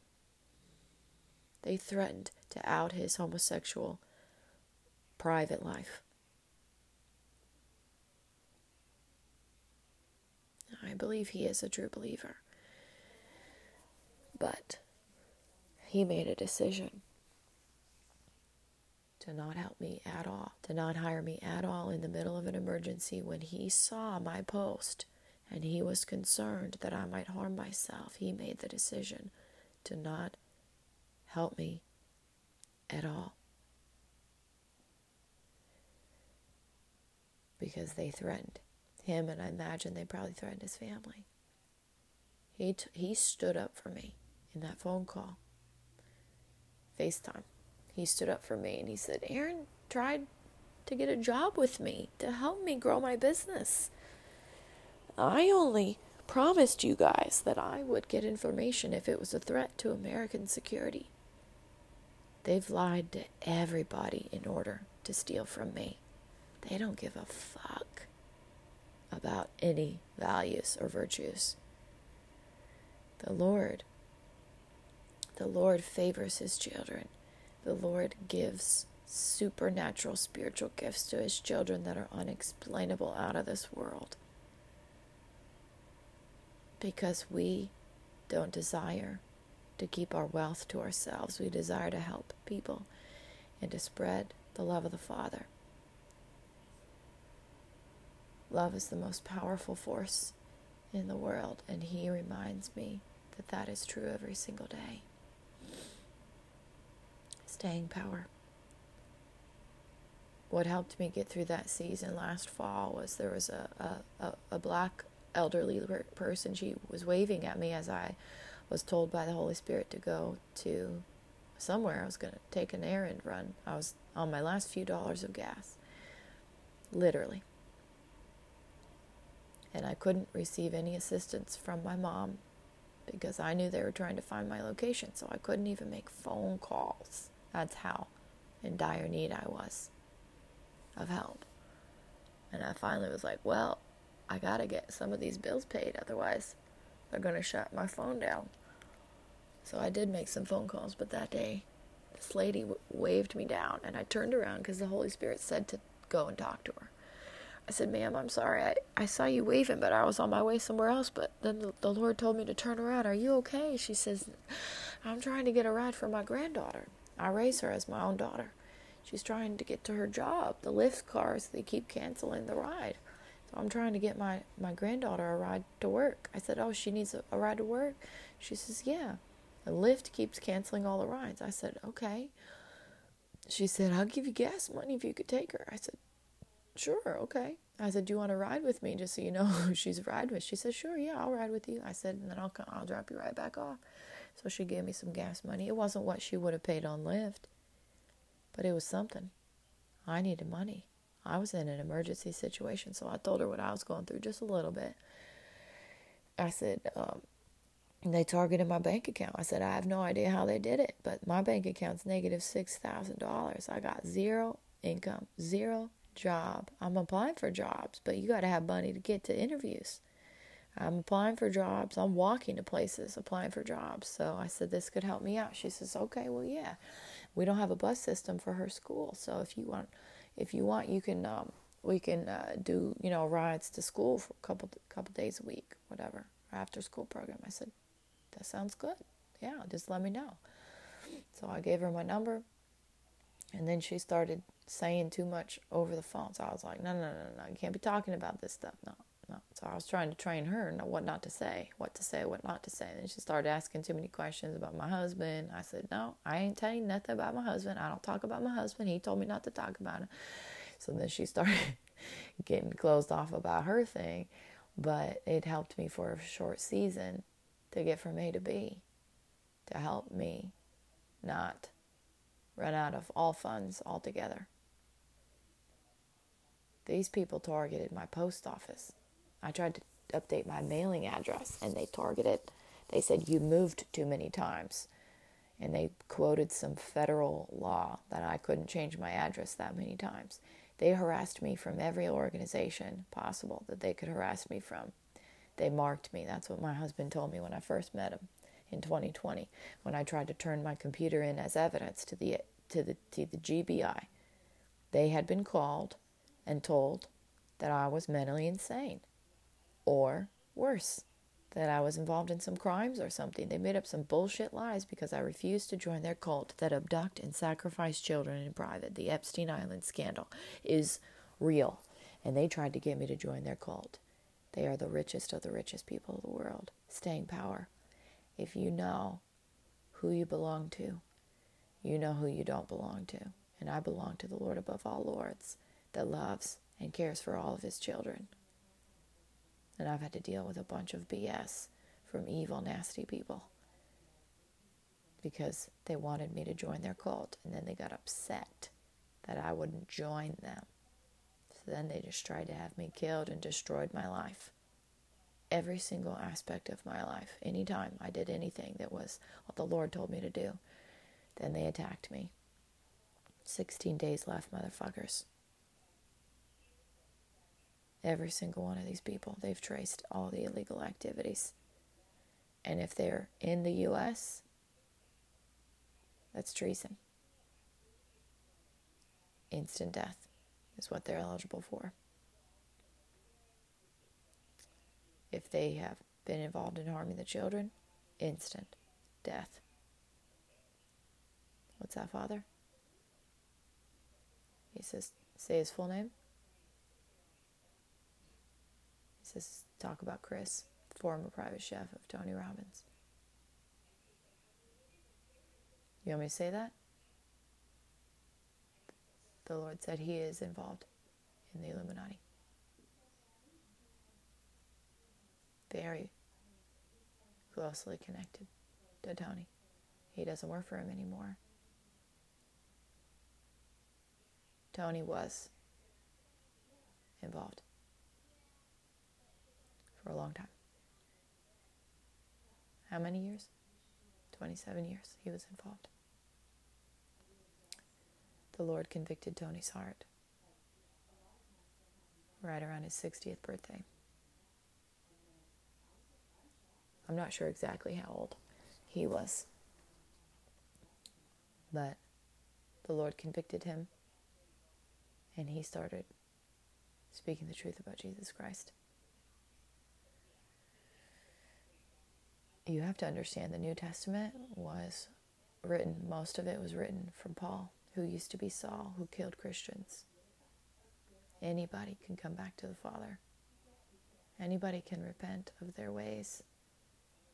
They threatened to out his homosexual private life. I believe he is a true believer. But he made a decision to not help me at all, to not hire me at all in the middle of an emergency when he saw my post and he was concerned that I might harm myself. He made the decision to not help me at all. Because they threatened him, and I imagine they probably threatened his family. He, t- he stood up for me in that phone call, FaceTime he stood up for me and he said, Erin tried to get a job with me to help me grow my business. I only promised you guys that I would get information if it was a threat to American security. They've lied to everybody in order to steal from me. They don't give a fuck about any values or virtues. The Lord, the Lord favors his children the Lord gives supernatural spiritual gifts to his children that are unexplainable out of this world. Because we don't desire to keep our wealth to ourselves, we desire to help people and to spread the love of the Father. Love is the most powerful force in the world, and He reminds me that that is true every single day staying power. What helped me get through that season last fall was there was a, a, a black elderly person. She was waving at me as I was told by the Holy Spirit to go to somewhere. I was going to take an errand run. I was on my last few dollars of gas, literally. And I couldn't receive any assistance from my mom because I knew they were trying to find my location, so I couldn't even make phone calls. That's how in dire need I was of help. And I finally was like, well, I gotta get some of these bills paid, otherwise, they're gonna shut my phone down. So I did make some phone calls, but that day, this lady w- waved me down, and I turned around because the Holy Spirit said to go and talk to her. I said, Ma'am, I'm sorry. I, I saw you waving, but I was on my way somewhere else. But then the, the Lord told me to turn around. Are you okay? She says, I'm trying to get a ride for my granddaughter. I raise her as my own daughter. She's trying to get to her job. The Lyft cars, they keep canceling the ride. So I'm trying to get my, my granddaughter a ride to work. I said, Oh, she needs a, a ride to work? She says, Yeah. The Lyft keeps canceling all the rides. I said, Okay. She said, I'll give you gas money if you could take her. I said, Sure, okay. I said, Do you want to ride with me just so you know who she's riding with? She said, Sure, yeah, I'll ride with you. I said, And then I'll, I'll drop you right back off. So she gave me some gas money. It wasn't what she would have paid on Lyft, but it was something. I needed money. I was in an emergency situation, so I told her what I was going through just a little bit. I said, um, they targeted my bank account. I said, I have no idea how they did it, but my bank account's negative $6,000. I got zero income, zero job. I'm applying for jobs, but you got to have money to get to interviews. I'm applying for jobs. I'm walking to places applying for jobs. So I said, this could help me out. She says, okay, well, yeah. We don't have a bus system for her school. So if you want, if you want, you can, um, we can uh, do, you know, rides to school for a couple, couple days a week, whatever, after school program. I said, that sounds good. Yeah, just let me know. So I gave her my number. And then she started saying too much over the phone. So I was like, no, no, no, no, you can't be talking about this stuff. No, no. So I was trying to train her what not to say, what to say, what not to say. And she started asking too many questions about my husband. I said, no, I ain't telling you nothing about my husband. I don't talk about my husband. He told me not to talk about him. So then she started getting closed off about her thing. But it helped me for a short season to get from A to B, to help me not run out of all funds altogether. These people targeted my post office. I tried to update my mailing address and they targeted, they said, You moved too many times. And they quoted some federal law that I couldn't change my address that many times. They harassed me from every organization possible that they could harass me from. They marked me. That's what my husband told me when I first met him in 2020 when I tried to turn my computer in as evidence to the to the to the GBI. They had been called and told that I was mentally insane or worse that I was involved in some crimes or something. They made up some bullshit lies because I refused to join their cult that abduct and sacrifice children in private. The Epstein Island scandal is real, and they tried to get me to join their cult. They are the richest of the richest people of the world. Staying power. If you know who you belong to, you know who you don't belong to. And I belong to the Lord above all lords that loves and cares for all of his children. And I've had to deal with a bunch of BS from evil, nasty people because they wanted me to join their cult and then they got upset that I wouldn't join them. So then they just tried to have me killed and destroyed my life. Every single aspect of my life. Anytime I did anything that was what the Lord told me to do, then they attacked me. 16 days left, motherfuckers. Every single one of these people, they've traced all the illegal activities. And if they're in the U.S., that's treason. Instant death is what they're eligible for. If they have been involved in harming the children, instant death. What's that, Father? He says, say his full name. Says, talk about Chris, former private chef of Tony Robbins. You want me to say that? The Lord said he is involved in the Illuminati. Very closely connected to Tony. He doesn't work for him anymore. Tony was involved for a long time. how many years? 27 years he was involved. The Lord convicted Tony's heart right around his 60th birthday. I'm not sure exactly how old he was, but the Lord convicted him and he started speaking the truth about Jesus Christ. You have to understand the New Testament was written, most of it was written from Paul, who used to be Saul, who killed Christians. Anybody can come back to the Father. Anybody can repent of their ways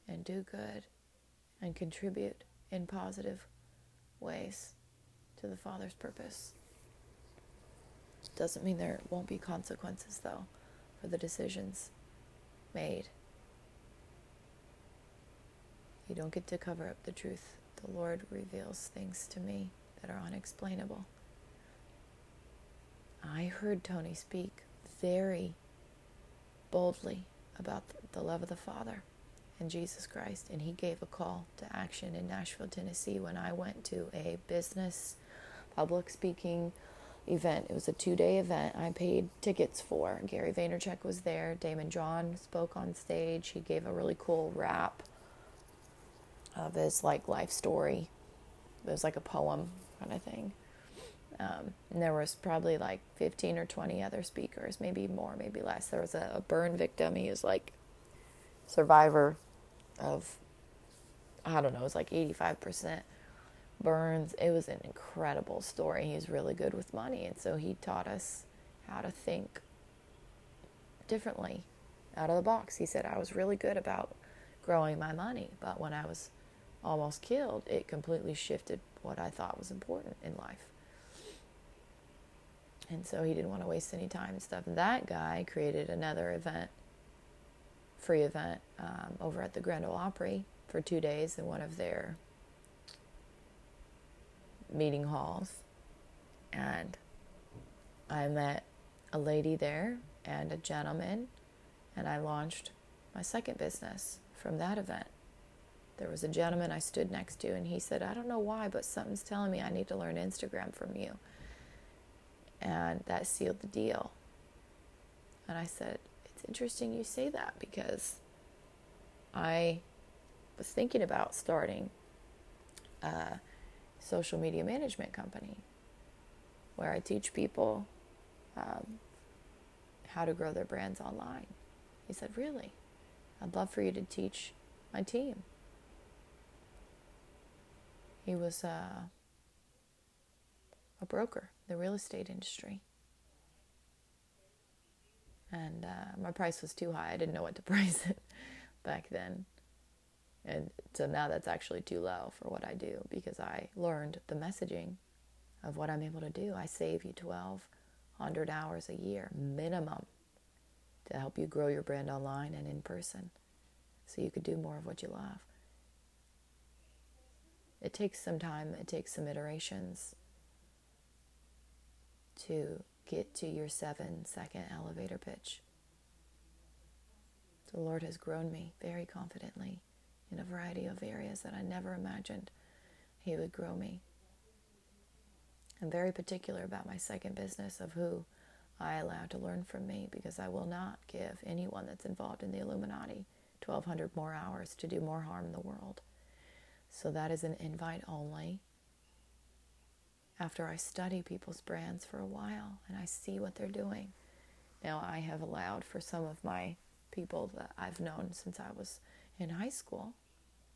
and do good and contribute in positive ways to the Father's purpose. Doesn't mean there won't be consequences, though, for the decisions made. You don't get to cover up the truth. The Lord reveals things to me that are unexplainable. I heard Tony speak very boldly about the love of the Father and Jesus Christ, and he gave a call to action in Nashville, Tennessee when I went to a business public speaking event. It was a two day event I paid tickets for. Gary Vaynerchuk was there. Daymond John spoke on stage. He gave a really cool rap of his like life story. It was like a poem kind of thing. Um, and there was probably like 15 or 20 other speakers, maybe more, maybe less. There was a, a burn victim. He was like survivor of, I don't know, it was like 85% burns. It was an incredible story. He's really good with money. And so he taught us how to think differently out of the box. He said, I was really good about growing my money, but when I was almost killed, it completely shifted what I thought was important in life. And so he didn't want to waste any time and stuff. That guy created another event, free event, um, over at the Grand Ole Opry for two days in one of their meeting halls. And I met a lady there and a gentleman, and I launched my second business from that event. There was a gentleman I stood next to, and he said, I don't know why, but something's telling me I need to learn Instagram from you. And that sealed the deal. And I said, It's interesting you say that because I was thinking about starting a social media management company where I teach people um, how to grow their brands online. He said, Really? I'd love for you to teach my team. He was uh, a broker the real estate industry. And uh, my price was too high. I didn't know what to price it back then. And so now that's actually too low for what I do because I learned the messaging of what I'm able to do. I save you 1,200 hours a year minimum to help you grow your brand online and in person so you could do more of what you love. It takes some time, it takes some iterations to get to your seven second elevator pitch. The Lord has grown me very confidently in a variety of areas that I never imagined He would grow me. I'm very particular about my second business of who I allow to learn from me because I will not give anyone that's involved in the Illuminati 1,200 more hours to do more harm in the world. So that is an invite only after I study people's brands for a while and I see what they're doing. Now, I have allowed for some of my people that I've known since I was in high school,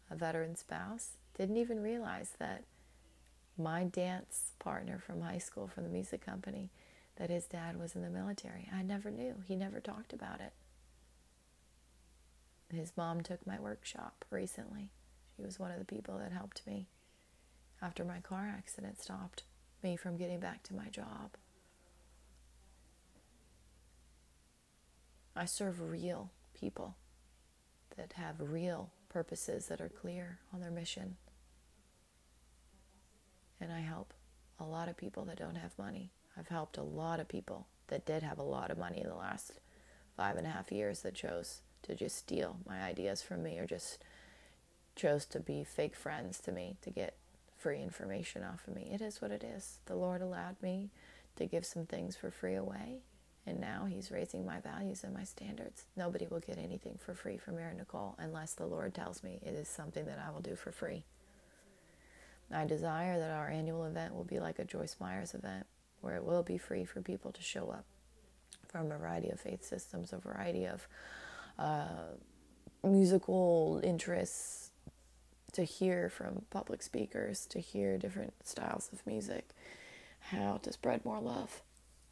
a veteran spouse, didn't even realize that my dance partner from high school, from the music company, that his dad was in the military. I never knew. He never talked about it. His mom took my workshop recently. She was one of the people that helped me after my car accident stopped me from getting back to my job. I serve real people that have real purposes that are clear on their mission. And I help a lot of people that don't have money. I've helped a lot of people that did have a lot of money in the last five and a half years that chose to just steal my ideas from me or just chose to be fake friends to me to get free information off of me. It is what it is. The Lord allowed me to give some things for free away, and now He's raising my values and my standards. Nobody will get anything for free from Erin Nicole unless the Lord tells me it is something that I will do for free. I desire that our annual event will be like a Joyce Myers event, where it will be free for people to show up from a variety of faith systems, a variety of uh, musical interests, to hear from public speakers, to hear different styles of music, how to spread more love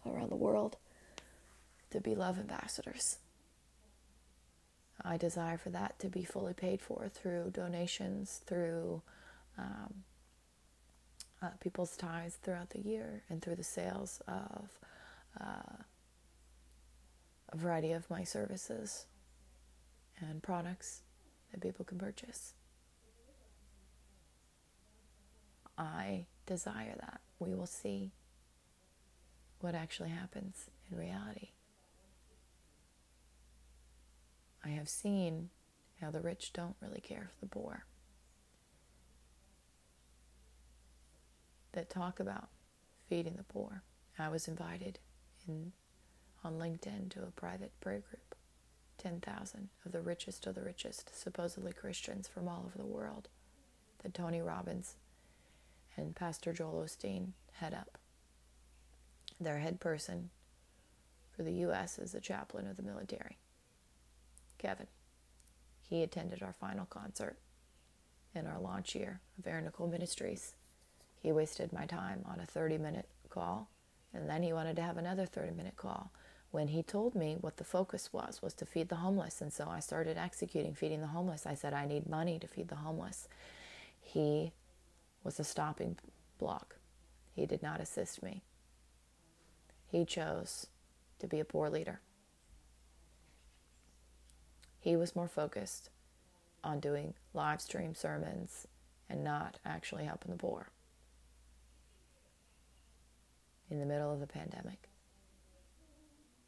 around the world, to be love ambassadors. I desire for that to be fully paid for through donations, through um, uh, people's tithes throughout the year, and through the sales of uh, a variety of my services and products that people can purchase. I desire that. We will see what actually happens in reality. I have seen how the rich don't really care for the poor. That talk about feeding the poor. I was invited in on LinkedIn to a private prayer group. 10,000 of the richest of the richest, supposedly Christians from all over the world, that Tony Robbins and Pastor Joel Osteen head up. Their head person for the U.S. is the chaplain of the military, Kevin. He attended our final concert in our launch year of Nicole Ministries. He wasted my time on a 30 minute call, and then he wanted to have another 30 minute call when he told me what the focus was was to feed the homeless and so i started executing feeding the homeless i said i need money to feed the homeless he was a stopping block. He did not assist me. He chose to be a poor leader. He was more focused on doing live stream sermons and not actually helping the poor. In the middle of the pandemic.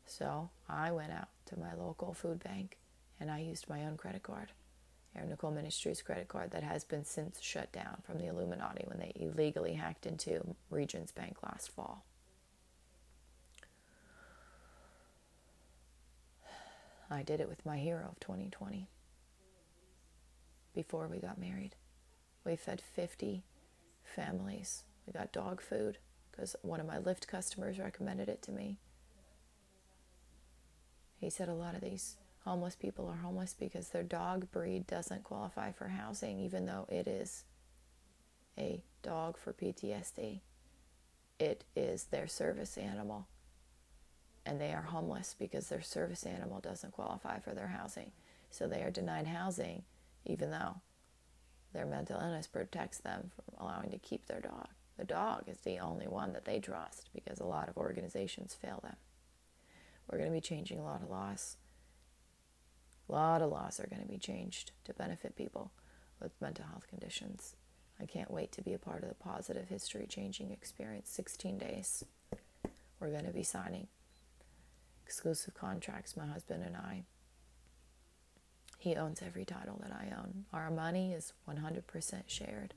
So I went out to my local food bank and I used my own credit card, Nicole Ministries credit card that has been since shut down from the Illuminati when they illegally hacked into Regions Bank last fall. I did it with my hero of 2020 before we got married. We fed 50 families. We got dog food because one of my Lyft customers recommended it to me. He said a lot of these homeless people are homeless because their dog breed doesn't qualify for housing, even though it is a dog for PTSD. It is their service animal. And they are homeless because their service animal doesn't qualify for their housing. So they are denied housing, even though their mental illness protects them from allowing to keep their dog. The dog is the only one that they trust because a lot of organizations fail them. We're going to be changing a lot of laws. A lot of laws are going to be changed to benefit people with mental health conditions. I can't wait to be a part of the positive history changing experience. 16 days. We're going to be signing exclusive contracts, my husband and I. He owns every title that I own. Our money is 100% shared.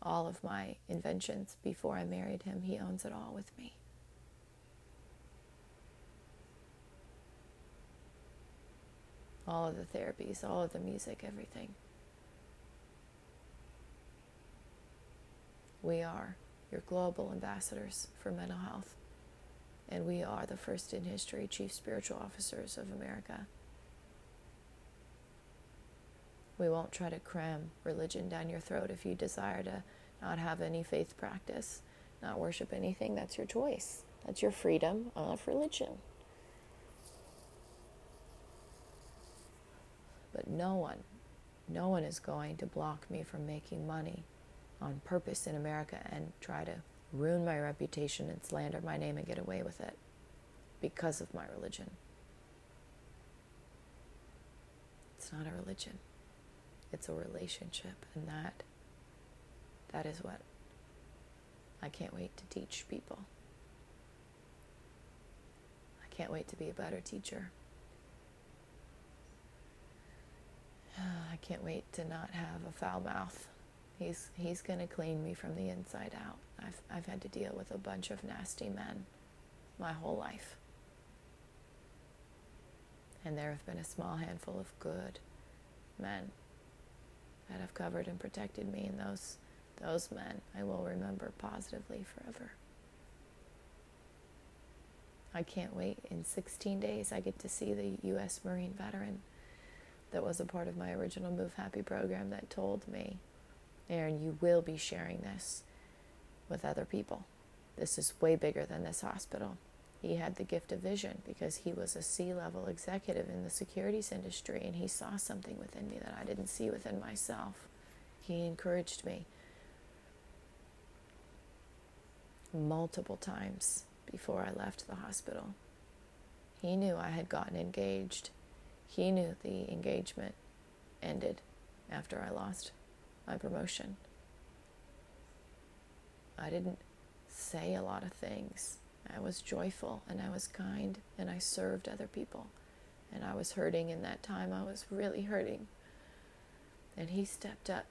All of my inventions before I married him, he owns it all with me. All of the therapies, all of the music, everything. We are your global ambassadors for mental health, and we are the first in history chief spiritual officers of America. We won't try to cram religion down your throat if you desire to not have any faith practice, not worship anything. That's your choice. That's your freedom of religion. But no one, no one is going to block me from making money on purpose in America and try to ruin my reputation and slander my name and get away with it because of my religion. It's not a religion. It's a relationship and that that is what I can't wait to teach people. I can't wait to be a better teacher. I can't wait to not have a foul mouth. He's he's to clean me from the inside out. I've I've had to deal with a bunch of nasty men my whole life. And there have been a small handful of good men that have covered and protected me and those those men I will remember positively forever. I can't wait. In 16 days, I get to see the U.S. Marine veteran that was a part of my original Move Happy program that told me, Erin, you will be sharing this with other people. This is way bigger than this hospital. He had the gift of vision because he was a C level executive in the securities industry and he saw something within me that I didn't see within myself. He encouraged me multiple times before I left the hospital. He knew I had gotten engaged. He knew the engagement ended after I lost my promotion. I didn't say a lot of things. I was joyful and I was kind and I served other people. And I was hurting in that time. I was really hurting. And he stepped up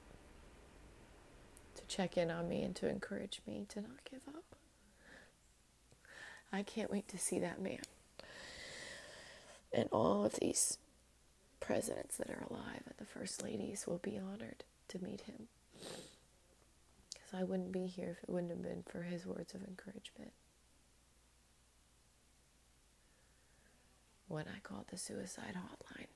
to check in on me and to encourage me to not give up. I can't wait to see that man. And all of these presidents that are alive and the first ladies will be honored to meet him. Because I wouldn't be here if it wouldn't have been for his words of encouragement. When I called the suicide hotline,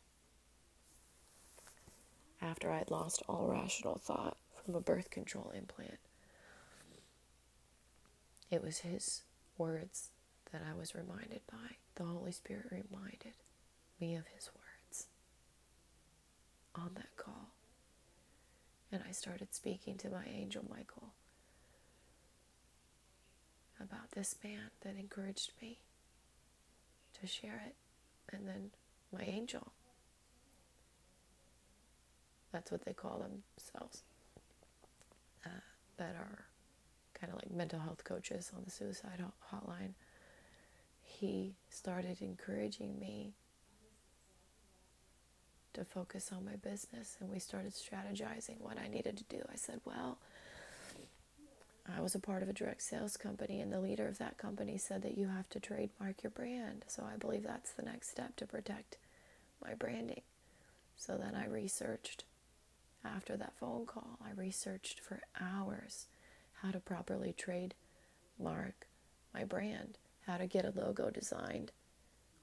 after I'd lost all rational thought from a birth control implant, it was his words that I was reminded by. The Holy Spirit reminded me of His words on that call. And I started speaking to my angel Michael about this man that encouraged me to share it. And then my angel. That's what they call themselves. Uh, that are kind of like mental health coaches on the suicide hotline he started encouraging me to focus on my business and we started strategizing what I needed to do. I said, Well, I was a part of a direct sales company, and the leader of that company said that you have to trademark your brand. So I believe that's the next step to protect my branding. So then I researched after that phone call, I researched for hours how to properly trademark my brand how to get a logo designed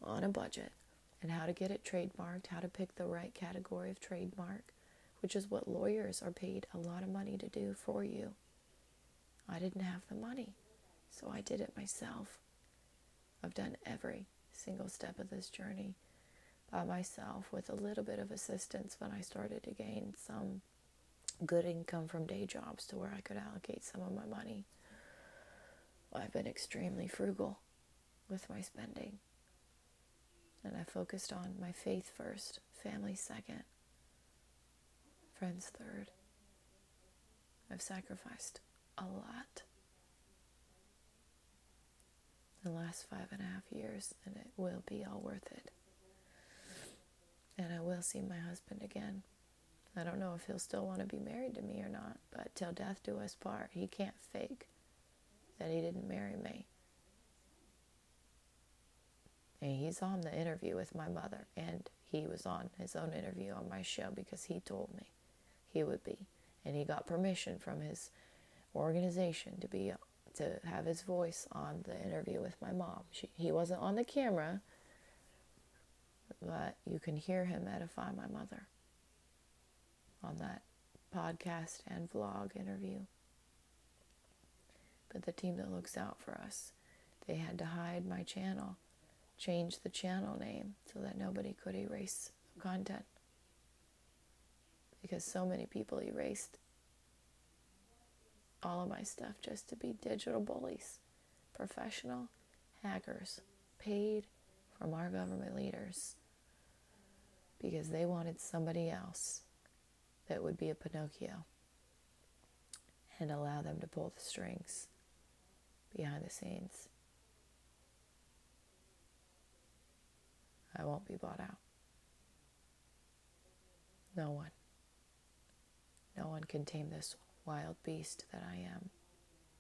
on a budget, and how to get it trademarked, how to pick the right category of trademark, which is what lawyers are paid a lot of money to do for you. I didn't have the money, so I did it myself. I've done every single step of this journey by myself with a little bit of assistance when I started to gain some good income from day jobs to where I could allocate some of my money. I've been extremely frugal with my spending. And I focused on my faith first, family second, friends third. I've sacrificed a lot the last five and a half years, and it will be all worth it. And I will see my husband again. I don't know if he'll still want to be married to me or not, but till death do us part, he can't fake that he didn't marry me. And he's on the interview with my mother, and he was on his own interview on my show because he told me he would be. And he got permission from his organization to be to have his voice on the interview with my mom. She, he wasn't on the camera, but you can hear him edify my mother on that podcast and vlog interview. But the team that looks out for us, they had to hide my channel change the channel name so that nobody could erase content. Because so many people erased all of my stuff just to be digital bullies, professional hackers, paid from our government leaders because they wanted somebody else that would be a Pinocchio and allow them to pull the strings behind the scenes. I won't be bought out. No one. No one can tame this wild beast that I am,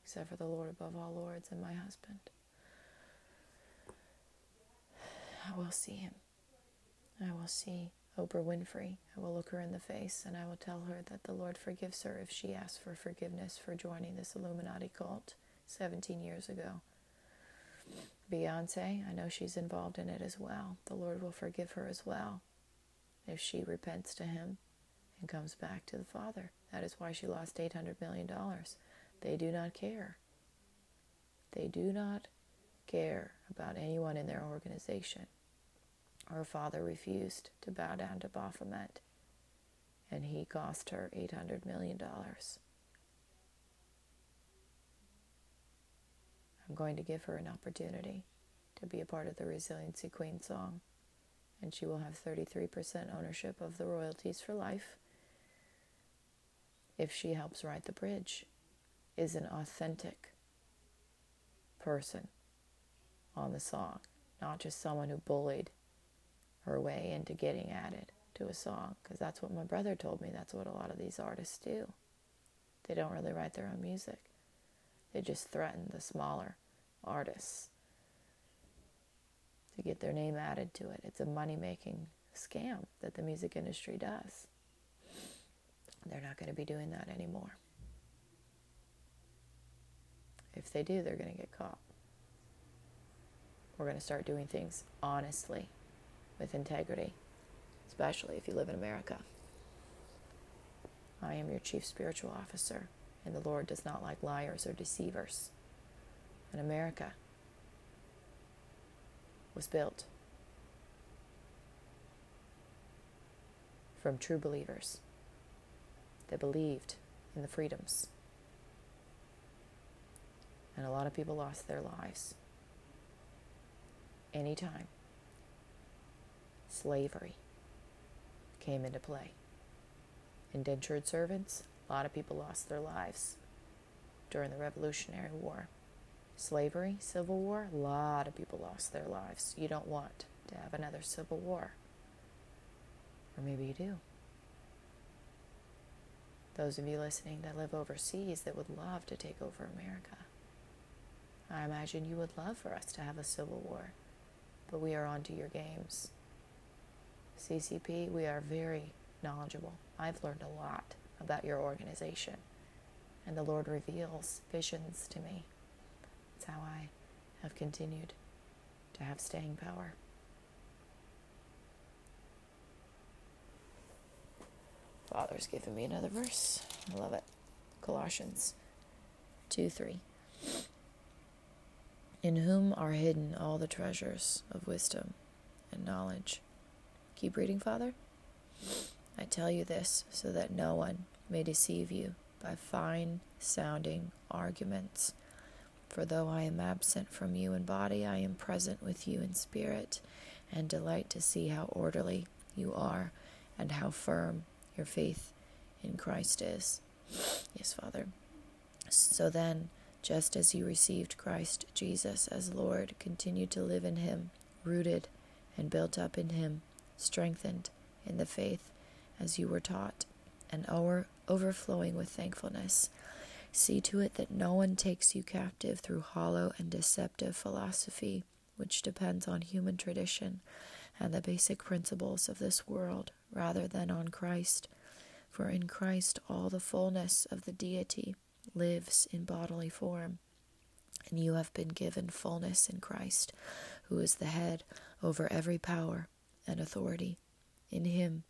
except for the Lord above all lords and my husband. I will see him. I will see Oprah Winfrey. I will look her in the face and I will tell her that the Lord forgives her if she asks for forgiveness for joining this Illuminati cult 17 years ago. Beyonce, I know she's involved in it as well. The Lord will forgive her as well if she repents to Him and comes back to the Father. That is why she lost $800 million. They do not care. They do not care about anyone in their organization. Her father refused to bow down to Baphomet, and he cost her $800 million. I'm going to give her an opportunity to be a part of the Resiliency Queen song, and she will have 33% ownership of the royalties for life if she helps write the bridge, is an authentic person on the song, not just someone who bullied her way into getting added to a song. Because that's what my brother told me. That's what a lot of these artists do. They don't really write their own music, they just threaten the smaller artists to get their name added to it. It's a money making scam that the music industry does. They're not going to be doing that anymore. If they do, they're going to get caught. We're going to start doing things honestly, with integrity, especially if you live in America. I am your chief spiritual officer, and the Lord does not like liars or deceivers. And America was built from true believers that believed in the freedoms. And a lot of people lost their lives. Anytime slavery came into play. Indentured servants, a lot of people lost their lives during the Revolutionary War. Slavery, Civil War, a lot of people lost their lives. You don't want to have another Civil War. Or maybe you do those of you listening that live overseas that would love to take over America. I imagine you would love for us to have a civil war, but we are on to your games. CCP, we are very knowledgeable. I've learned a lot about your organization, and the Lord reveals visions to me. That's how I have continued to have staying power. Father's given me another verse. I love it. Colossians 2 3. In whom are hidden all the treasures of wisdom and knowledge. Keep reading, Father. I tell you this so that no one may deceive you by fine sounding arguments. For though I am absent from you in body, I am present with you in spirit, and delight to see how orderly you are and how firm your faith in Christ is. Yes, Father. So then, just as you received Christ Jesus as Lord, continue to live in Him, rooted and built up in Him, strengthened in the faith as you were taught, and over, overflowing with thankfulness. See to it that no one takes you captive through hollow and deceptive philosophy, which depends on human tradition and the basic principles of this world rather than on Christ. For in Christ all the fullness of the deity lives in bodily form, and you have been given fullness in Christ, who is the head over every power and authority. In him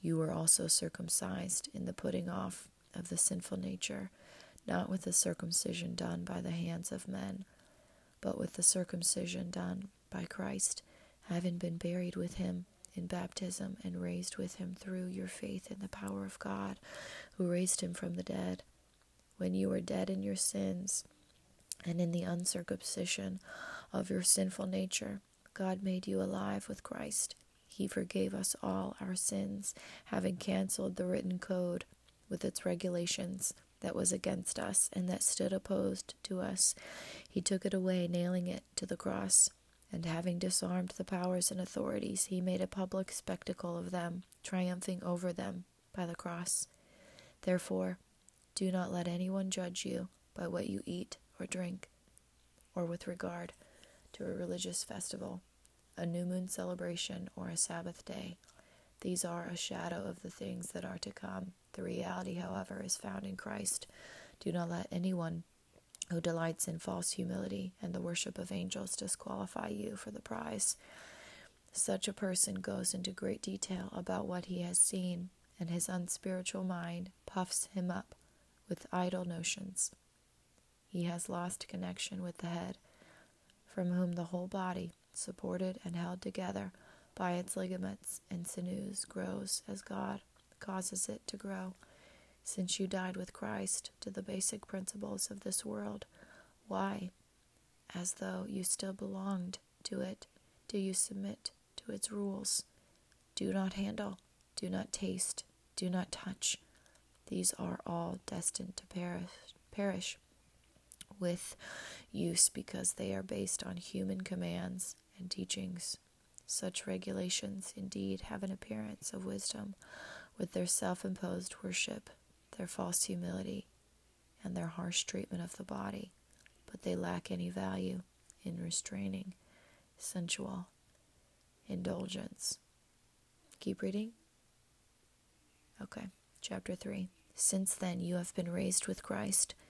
you were also circumcised in the putting off of the sinful nature, not with the circumcision done by the hands of men, but with the circumcision done by Christ having been buried with him in baptism and raised with him through your faith in the power of God, who raised him from the dead. When you were dead in your sins and in the uncircumcision of your sinful nature, God made you alive with Christ. He forgave us all our sins, having canceled the written code with its regulations that was against us and that stood opposed to us. He took it away, nailing it to the cross and having disarmed the powers and authorities, he made a public spectacle of them, triumphing over them by the cross. Therefore, do not let anyone judge you by what you eat or drink, or with regard to a religious festival, a new moon celebration, or a Sabbath day. These are a shadow of the things that are to come. The reality, however, is found in Christ. Do not let anyone who delights in false humility and the worship of angels disqualify you for the prize. Such a person goes into great detail about what he has seen, and his unspiritual mind puffs him up with idle notions. He has lost connection with the head, from whom the whole body, supported and held together by its ligaments and sinews, grows as God causes it to grow. Since you died with Christ to the basic principles of this world, why, as though you still belonged to it, do you submit to its rules? Do not handle, do not taste, do not touch. These are all destined to perish, perish with use because they are based on human commands and teachings. Such regulations indeed have an appearance of wisdom with their self imposed worship, their false humility, and their harsh treatment of the body, but they lack any value in restraining sensual indulgence. Keep reading. Okay, chapter 3. Since then you have been raised with Christ.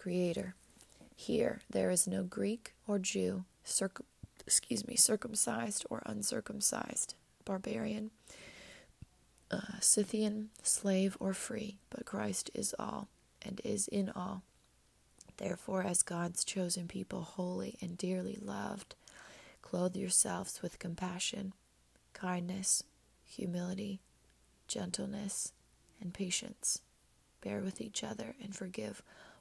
Creator. Here there is no Greek or Jew, circ- excuse me, circumcised or uncircumcised, barbarian, uh, Scythian, slave or free, but Christ is all and is in all. Therefore, as God's chosen people, holy and dearly loved, Clothe yourselves with compassion, kindness, humility, gentleness, and patience. Bear with each other and forgive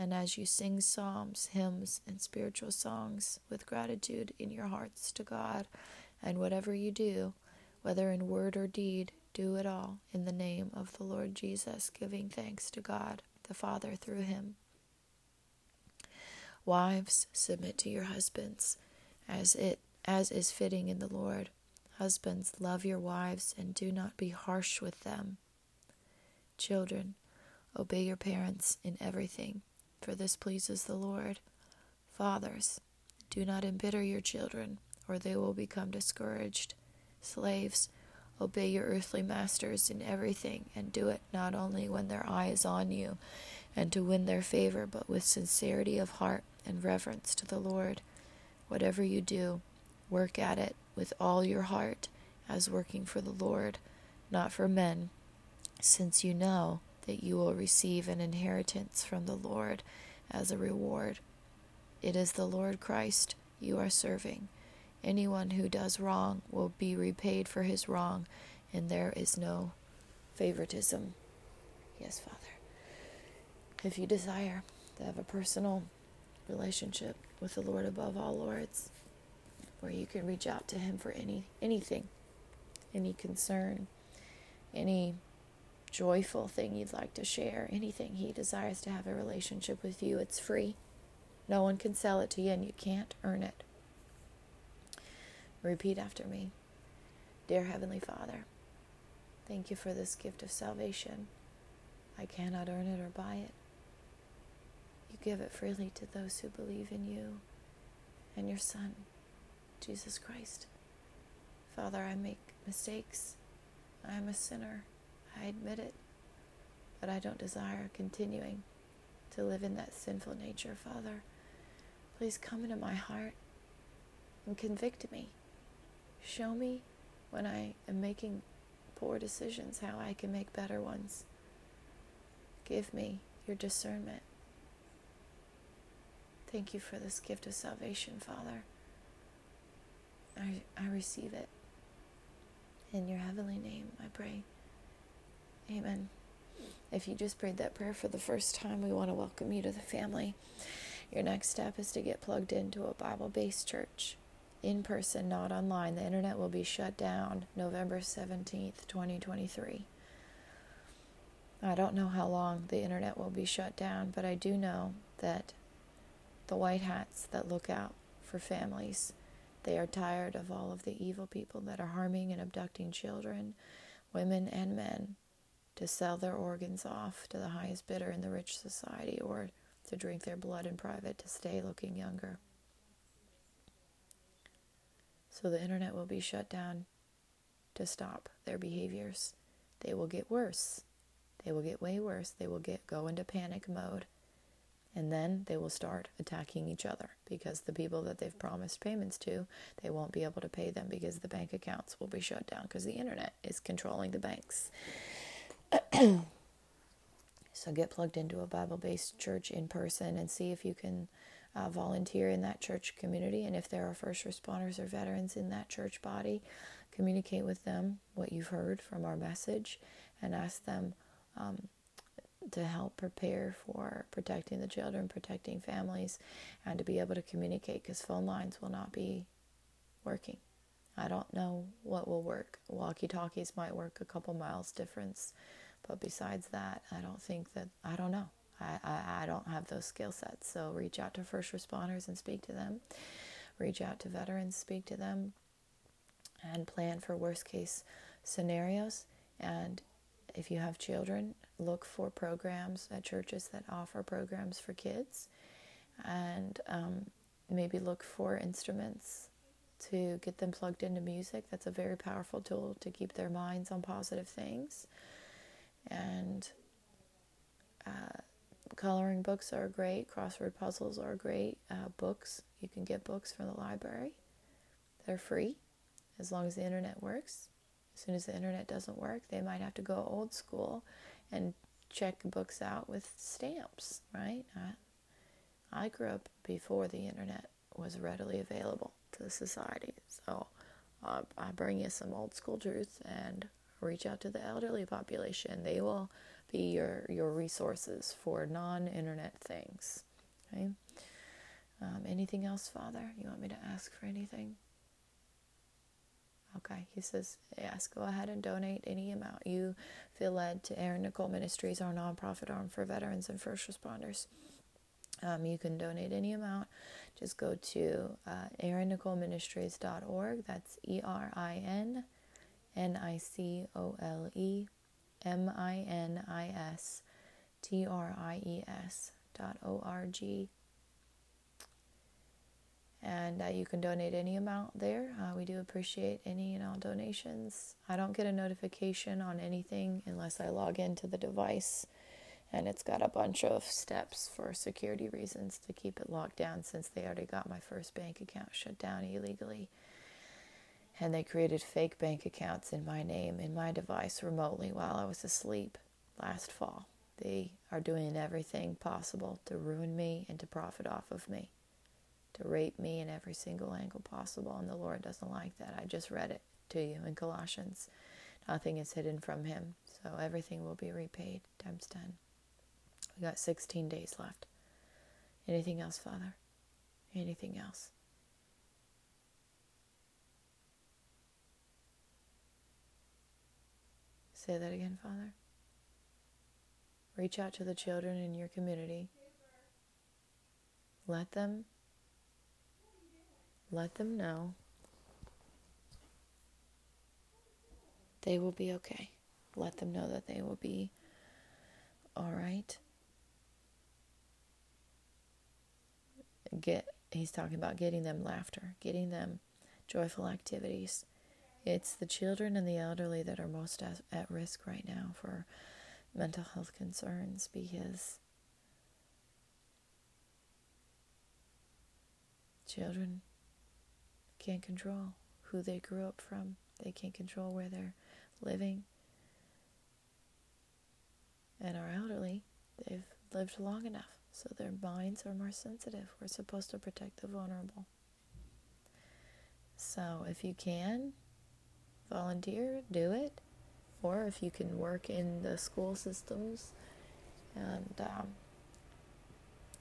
and as you sing psalms, hymns, and spiritual songs with gratitude in your hearts to God. And whatever you do, whether in word or deed, do it all in the name of the Lord Jesus, giving thanks to God the Father through him. Wives, submit to your husbands as it as is fitting in the Lord. Husbands, love your wives and do not be harsh with them. Children, obey your parents in everything, for this pleases the Lord. Fathers, do not embitter your children, or they will become discouraged. Slaves, obey your earthly masters in everything, and do it not only when their eye is on you and to win their favor, but with sincerity of heart and reverence to the Lord. Whatever you do, work at it with all your heart as working for the Lord, not for men, since you know that you will receive an inheritance from the Lord as a reward. It is the Lord Christ you are serving. Anyone who does wrong will be repaid for his wrong, and there is no favoritism. Yes, Father. If you desire to have a personal relationship with the Lord above all lords, where you can reach out to him for any anything, any concern, any joyful thing you'd like to share, anything he desires to have a relationship with you. It's free. No one can sell it to you, and you can't earn it. Repeat after me Dear Heavenly Father, thank you for this gift of salvation. I cannot earn it or buy it. You give it freely to those who believe in you and your Son, Jesus Christ. Father, I make mistakes. I am a sinner. I admit it. But I don't desire continuing to live in that sinful nature, Father. Please come into my heart and convict me. Show me when I am making poor decisions how I can make better ones. Give me your discernment. Thank you for this gift of salvation, Father. I, I receive it. In your heavenly name, I pray. Amen. If you just prayed that prayer for the first time, we want to welcome you to the family. Your next step is to get plugged into a Bible based church in person, not online. The internet will be shut down November 17th, 2023. I don't know how long the internet will be shut down, but I do know that the white hats that look out for families they are tired of all of the evil people that are harming and abducting children, women, and men to sell their organs off to the highest bidder in the rich society or to drink their blood in private to stay looking younger. So the internet will be shut down to stop their behaviors. They will get worse. They will get way worse. They will get go into panic mode and then they will start attacking each other because the people that they've promised payments to, they won't be able to pay them because the bank accounts will be shut down because the internet is controlling the banks. so get plugged into a Bible based church in person and see if you can uh, volunteer in that church community. And if there are first responders or veterans in that church body, communicate with them what you've heard from our message and ask them. Um, to help prepare for protecting the children, protecting families, and to be able to communicate because phone lines will not be working. I don't know what will work. Walkie talkies might work a couple miles difference, but besides that, I don't think that, I don't know. I, I, I don't have those skill sets. So reach out to first responders and speak to them. Reach out to veterans, speak to them, and plan for worst case scenarios. And if you have children, look for programs at churches that offer programs for kids and um, maybe look for instruments to get them plugged into music. That's a very powerful tool to keep their minds on positive things. And uh, coloring books are great, crossword puzzles are great. Uh, books, you can get books from the library, they're free as long as the internet works. As soon as the internet doesn't work, they might have to go old school and check books out with stamps, right? I, I grew up before the internet was readily available to society. So uh, I bring you some old school truths and reach out to the elderly population. They will be your, your resources for non internet things. Okay? Um, anything else, Father? You want me to ask for anything? Okay, he says, yes, go ahead and donate any amount you feel led to Erin Nicole Ministries, our nonprofit arm for veterans and first responders. Um, you can donate any amount. Just go to uh, erinnicoleministries.org. That's E R I N N I C O L E M I N I S T R I E S dot O R G and uh, you can donate any amount there. Uh, we do appreciate any and all donations. I don't get a notification on anything unless I log into the device, and it's got a bunch of steps for security reasons to keep it locked down since they already got my first bank account shut down illegally. And they created fake bank accounts in my name in my device remotely while I was asleep last fall. They are doing everything possible to ruin me and to profit off of me to rape me in every single angle possible, and the Lord doesn't like that. I just read it to you in Colossians. Nothing is hidden from Him, so everything will be repaid times 10. We got 16 days left. Anything else, Father? Anything else? Say that again, Father. Reach out to the children in your community let them let them know they will be okay. Let them know that they will be all right. Get he's talking about getting them laughter, getting them joyful activities. It's the children and the elderly that are most at, at risk right now for mental health concerns because children can't control who they grew up from. They can't control where they're living. And our elderly, they've lived long enough, so their minds are more sensitive. We're supposed to protect the vulnerable. So if you can volunteer, do it. Or if you can work in the school systems and um,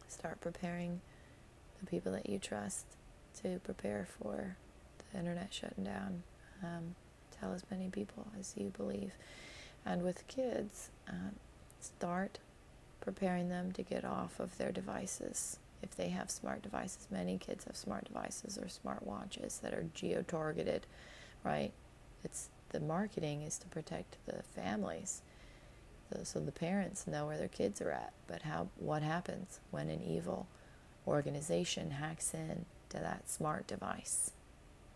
start preparing the people that you trust to prepare for the internet shutting down. Um, tell as many people as you believe. And with kids, um, start preparing them to get off of their devices. If they have smart devices, many kids have smart devices or smart watches that are geo targeted, right? It's the marketing is to protect the families. So, so the parents know where their kids are at. But how what happens when an evil organization hacks in to that smart device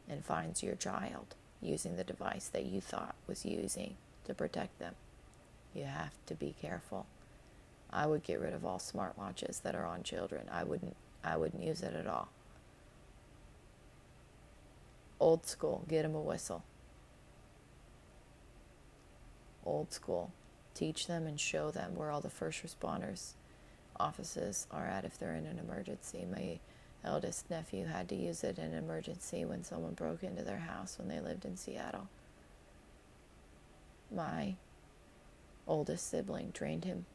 and finds your child using the device that you thought was using to protect them. You have to be careful. I would get rid of all smartwatches that are on children. I wouldn't I wouldn't use it at all. Old school, get them a whistle. Old school, teach them and show them where all the first responders offices are at if they're in an emergency. My eldest nephew had to use it in an emergency when someone broke into their house when they lived in Seattle. My oldest sibling trained him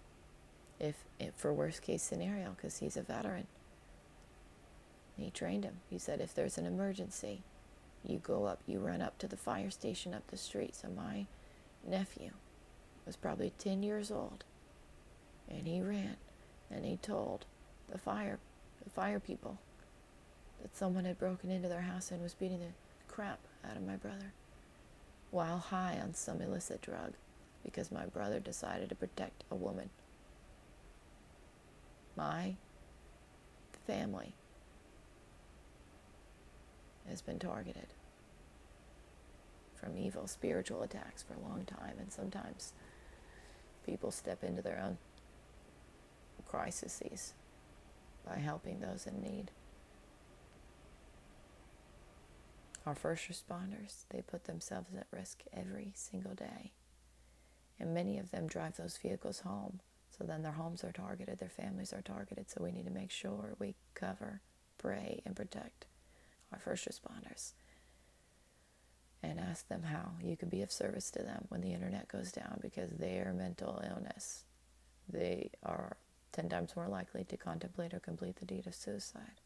if, if for worst case scenario because he's a veteran. He trained him. He said if there's an emergency, you go up, you run up to the fire station up the street. So my nephew was probably 10 years old and he ran and he told the fire the fire people that someone had broken into their house and was beating the crap out of my brother while high on some illicit drug because my brother decided to protect a woman. My family has been targeted from evil spiritual attacks for a long time, and sometimes people step into their own crises by helping those in need. Our first responders, they put themselves at risk every single day. And many of them drive those vehicles home. So then their homes are targeted, their families are targeted. So we need to make sure we cover, pray, and protect our first responders. And ask them how you can be of service to them when the internet goes down because their mental illness, they are 10 times more likely to contemplate or complete the deed of suicide.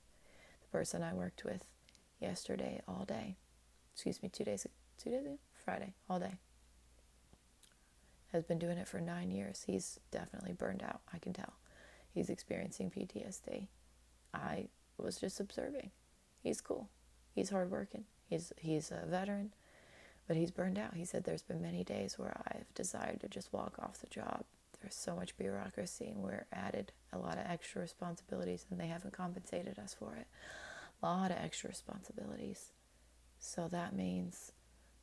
The person I worked with yesterday all day. Excuse me, two days, two days Friday, all day. Has been doing it for nine years. He's definitely burned out. I can tell. He's experiencing PTSD. I was just observing. He's cool. He's hardworking. He's he's a veteran, but he's burned out. He said there's been many days where I've desired to just walk off the job. There's so much bureaucracy, and we're added a lot of extra responsibilities, and they haven't compensated us for it A lot of extra responsibilities. So that means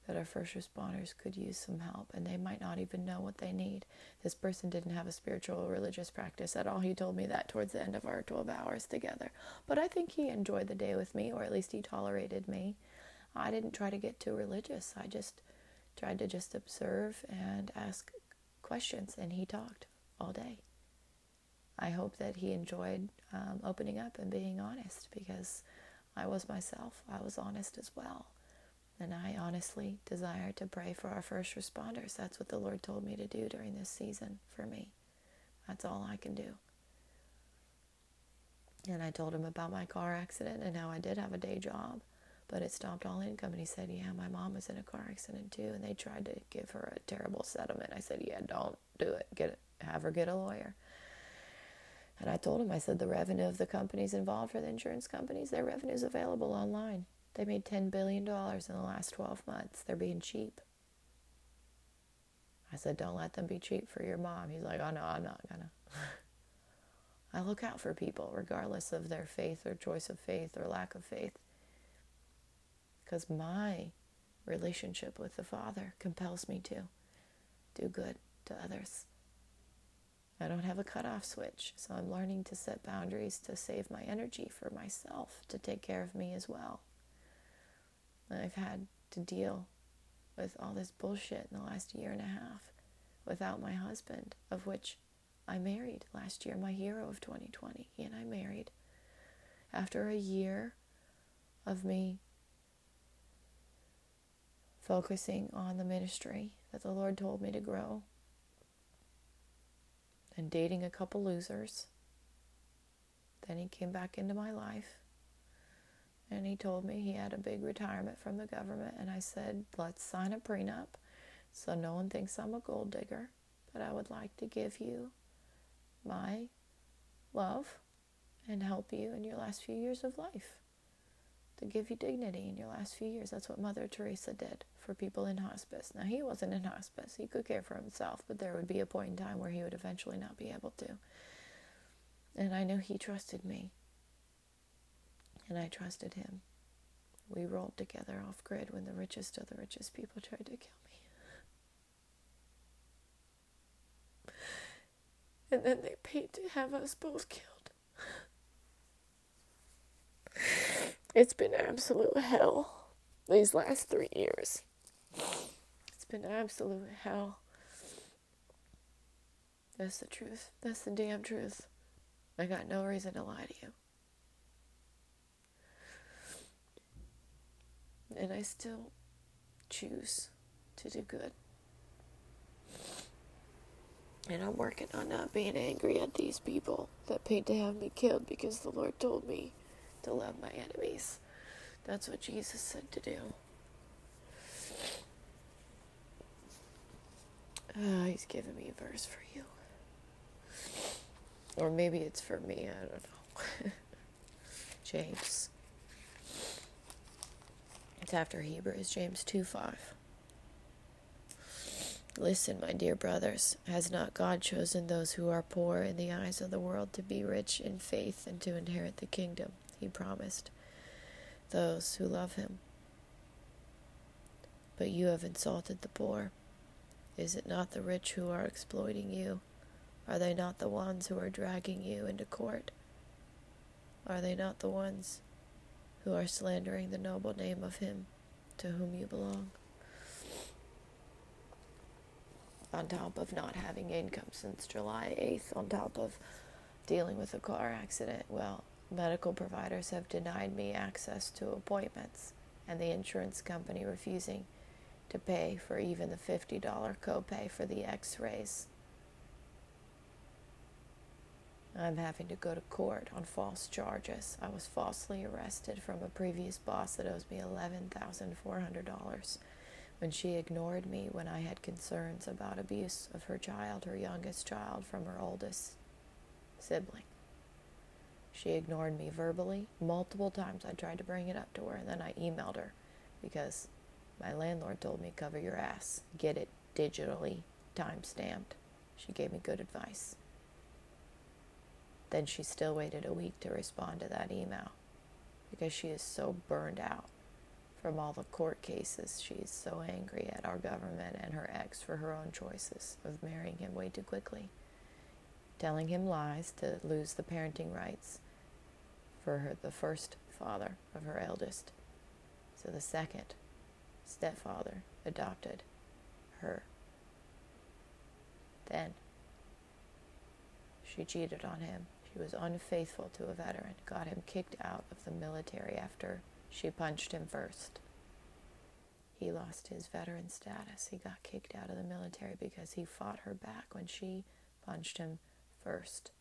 that our first responders could use some help and they might not even know what they need. This person didn't have a spiritual or religious practice at all. He told me that towards the end of our 12 hours together. But I think he enjoyed the day with me, or at least he tolerated me. I didn't try to get too religious. I just tried to just observe and ask questions, and he talked all day. I hope that he enjoyed um, opening up and being honest because I was myself. I was honest as well. And I honestly desire to pray for our first responders. That's what the Lord told me to do during this season for me. That's all I can do. And I told him about my car accident and how I did have a day job, but it stopped all income. And he said, Yeah, my mom was in a car accident too. And they tried to give her a terrible settlement. I said, Yeah, don't do it. Get. Have her get a lawyer. And I told him, I said, the revenue of the companies involved for the insurance companies, their revenue is available online. They made $10 billion in the last 12 months. They're being cheap. I said, don't let them be cheap for your mom. He's like, oh no, I'm not gonna. I look out for people regardless of their faith or choice of faith or lack of faith. Because my relationship with the Father compels me to do good to others. I don't have a cutoff switch, so I'm learning to set boundaries to save my energy for myself, to take care of me as well. And I've had to deal with all this bullshit in the last year and a half without my husband, of which I married last year, my hero of 2020. He and I married. After a year of me focusing on the ministry that the Lord told me to grow and dating a couple losers, then he came back into my life and he told me he had a big retirement from the government. And I said, let's sign a prenup so no one thinks I'm a gold digger. But I would like to give you my love and help you in your last few years of life. To give you dignity in your last few years. That's what Mother Teresa did for people in hospice. Now, he wasn't in hospice, he could care for himself, but there would be a point in time where he would eventually not be able to. And I knew he trusted me and I trusted him. We rolled together off grid when the richest of the richest people tried to kill me. And then they paid to have us both killed. It's been absolute hell these last three years. It's been absolute hell. That's the truth. That's the damn truth. I got no reason to lie to you. and I still choose to do good. And I'm working on not being angry at these people that paid to have me killed because the Lord told me to love my enemies. That's what Jesus said to do. Uh, he's giving me a verse for you. Or maybe it's for me, I don't know. James it's after Hebrews, James 2 5. Listen, my dear brothers, has not God chosen those who are poor in the eyes of the world to be rich in faith and to inherit the kingdom he promised those who love him? But you have insulted the poor. Is it not the rich who are exploiting you? Are they not the ones who are dragging you into court? Are they not the ones who are slandering the noble name of him to whom you belong. On top of not having income since July 8th, on top of dealing with a car accident, well, medical providers have denied me access to appointments, and the insurance company refusing to pay for even the $50 copay for the x rays I'm having to go to court on false charges. I was falsely arrested from a previous boss that owes me $11,400 when she ignored me when I had concerns about abuse of her child, her youngest child, from her oldest sibling. She ignored me verbally multiple times. I tried to bring it up to her, and then I emailed her because my landlord told me cover your ass, get it digitally time stamped. She gave me good advice. Then she still waited a week to respond to that email because she is so burned out from all the court cases. She's so angry at our government and her ex for her own choices of marrying him way too quickly, telling him lies to lose the parenting rights for her, the first father of her eldest. So the second stepfather adopted her. Then she cheated on him she was unfaithful to a veteran, got him kicked out of the military after she punched him first. He lost his veteran status. He got kicked out of the military because he fought her back when she punched him first.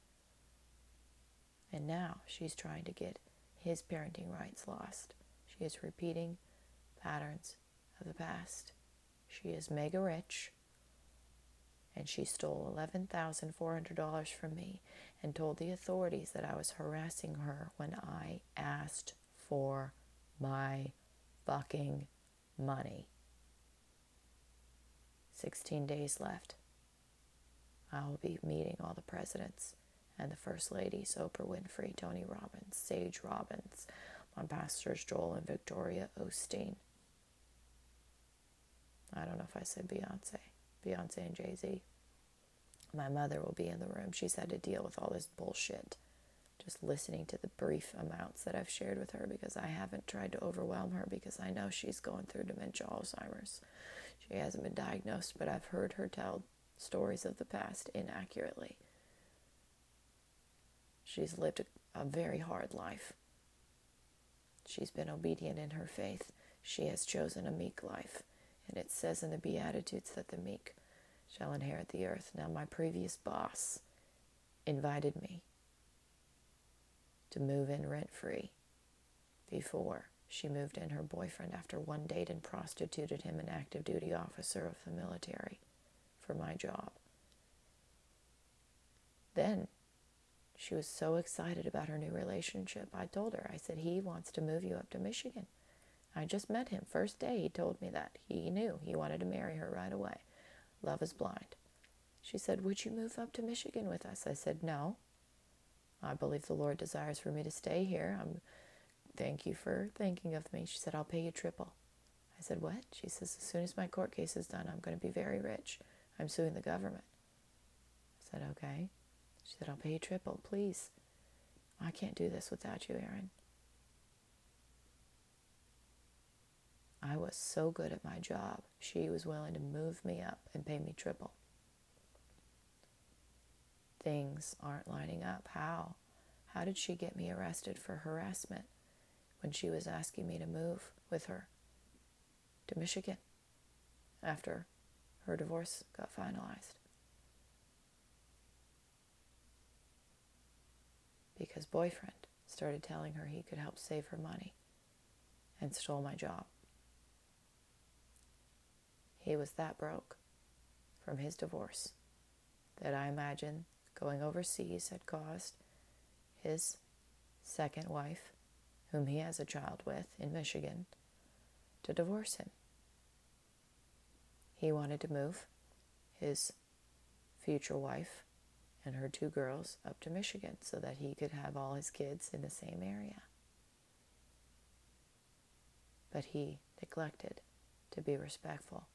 And now she's trying to get his parenting rights lost. She is repeating patterns of the past. She is mega rich and she stole $11,400 from me and told the authorities that I was harassing her when I asked for my fucking money. 16 days left. I will be meeting all the presidents and the first ladies Oprah Winfrey, Tony Robbins, Sage Robbins, my pastors Joel and Victoria Osteen. I don't know if I said Beyonce, Beyonce and Jay Z. My mother will be in the room. She's had to deal with all this bullshit. Just listening to the brief amounts that I've shared with her because I haven't tried to overwhelm her because I know she's going through dementia, Alzheimer's. She hasn't been diagnosed, but I've heard her tell stories of the past inaccurately. She's lived a, a very hard life. She's been obedient in her faith. She has chosen a meek life. And it says in the Beatitudes that the meek shall inherit the earth. Now, my previous boss invited me to move in rent free before she moved in her boyfriend after one date and prostituted him, an active duty officer of the military, for my job. Then she was so excited about her new relationship. I told her, I said, he wants to move you up to Michigan. I just met him. First day, he told me that. He knew he wanted to marry her right away. Love is blind. She said, Would you move up to Michigan with us? I said, No. I believe the Lord desires for me to stay here. I'm thank you for thinking of me. She said, I'll pay you triple. I said, What? She says, As soon as my court case is done, I'm going to be very rich. I'm suing the government. I said, Okay. She said, I'll pay you triple, please. I can't do this without you, Erin. I was so good at my job, she was willing to move me up and pay me triple. Things aren't lining up. How? How did she get me arrested for harassment when she was asking me to move with her to Michigan after her divorce got finalized? Because boyfriend started telling her he could help save her money and stole my job. He was that broke from his divorce that I imagine going overseas had caused his second wife, whom he has a child with in Michigan, to divorce him. He wanted to move his future wife and her two girls up to Michigan so that he could have all his kids in the same area. But he neglected to be respectful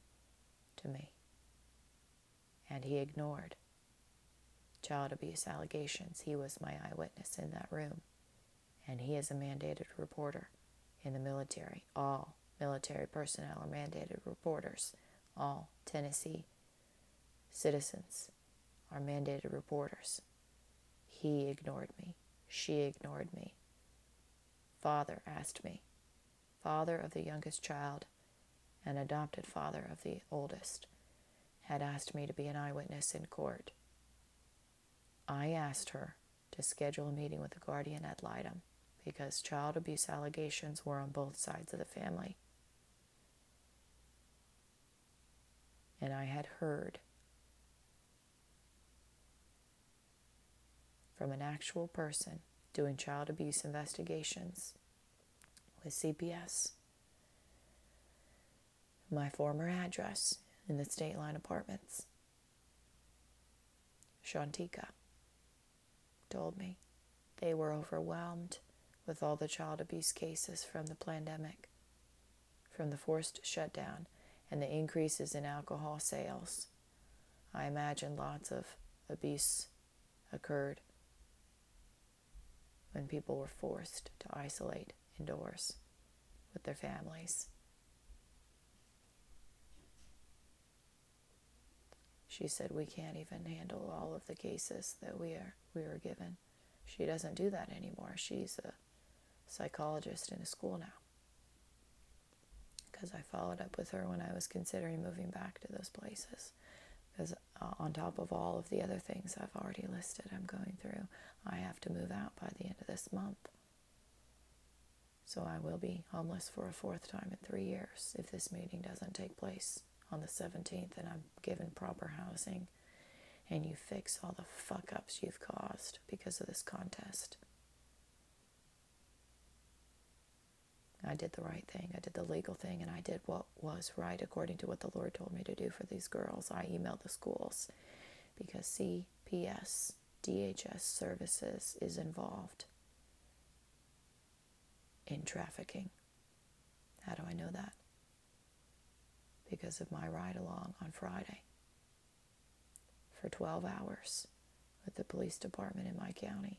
to me. And he ignored child abuse allegations. He was my eyewitness in that room. And he is a mandated reporter in the military. All military personnel are mandated reporters. All Tennessee citizens are mandated reporters. He ignored me. She ignored me. Father asked me. Father of the youngest child an adopted father of the oldest, had asked me to be an eyewitness in court. I asked her to schedule a meeting with the guardian ad litem because child abuse allegations were on both sides of the family. And I had heard from an actual person doing child abuse investigations with CPS my former address in the State Line Apartments. Shantika told me they were overwhelmed with all the child abuse cases from the pandemic, from the forced shutdown, and the increases in alcohol sales. I imagine lots of abuse occurred when people were forced to isolate indoors with their families. She said we can't even handle all of the cases that we are we were given. She doesn't do that anymore. She's a psychologist in a school now. Because I followed up with her when I was considering moving back to those places. Because uh, on top of all of the other things I've already listed, I'm going through, I have to move out by the end of this month. So I will be homeless for a fourth time in three years if this meeting doesn't take place on the 17th and I'm given proper housing and you fix all the fuck ups you've caused because of this contest. I did the right thing. I did the legal thing, and I did what was right according to what the Lord told me to do for these girls. I emailed the schools because CPS, DHS services is involved in trafficking. How do I know that? Because of my ride along on Friday for 12 hours with the police department in my county.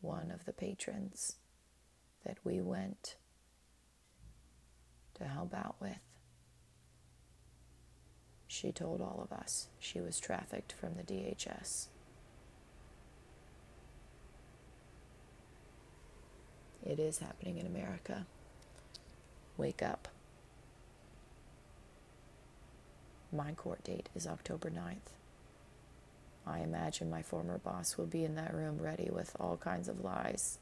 One of the patrons that we went to help out with. She told all of us she was trafficked from the DHS. It is happening in America. Wake up. My court date is October 9th. I imagine my former boss will be in that room ready with all kinds of lies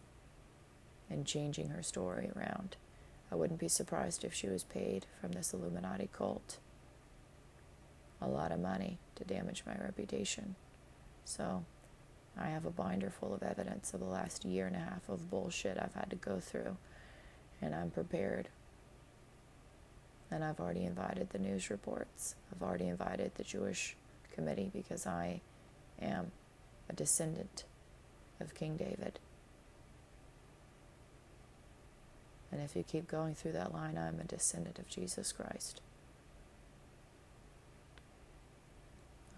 and changing her story around. I wouldn't be surprised if she was paid from this Illuminati cult a lot of money to damage my reputation. So I have a binder full of evidence of the last year and a half of bullshit I've had to go through, and I'm prepared. And I've already invited the news reports. I've already invited the Jewish committee because I am a descendant of King David. And if you keep going through that line, I'm a descendant of Jesus Christ.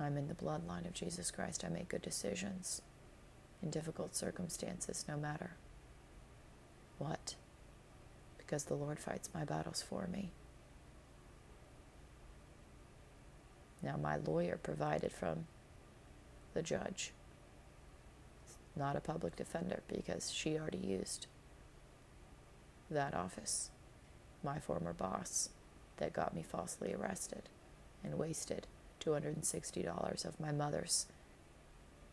I'm in the bloodline of Jesus Christ. I make good decisions in difficult circumstances, no matter what, because the Lord fights my battles for me. Now, my lawyer provided from the judge, not a public defender, because she already used that office, my former boss, that got me falsely arrested and wasted $260 of my mother's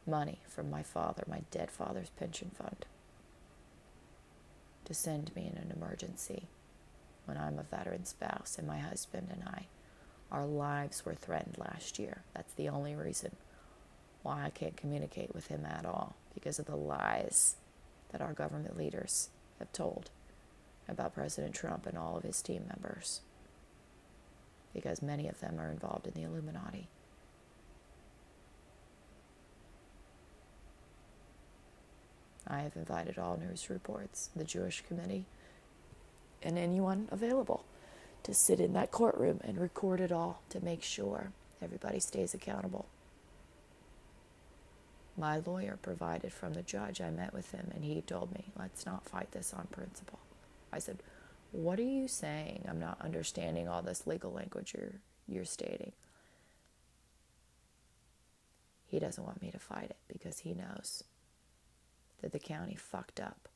money from my father, my dead father's pension fund, to send me in an emergency when I'm a veteran spouse and my husband and I, our lives were threatened last year. That's the only reason why I can't communicate with him at all, because of the lies that our government leaders have told about President Trump and all of his team members, because many of them are involved in the Illuminati. I have invited all news reports, the Jewish committee, and anyone available to sit in that courtroom and record it all to make sure everybody stays accountable. My lawyer provided from the judge. I met with him and he told me, let's not fight this on principle. I said, What are you saying? I'm not understanding all this legal language you're, you're stating. He doesn't want me to fight it because he knows that the county fucked up.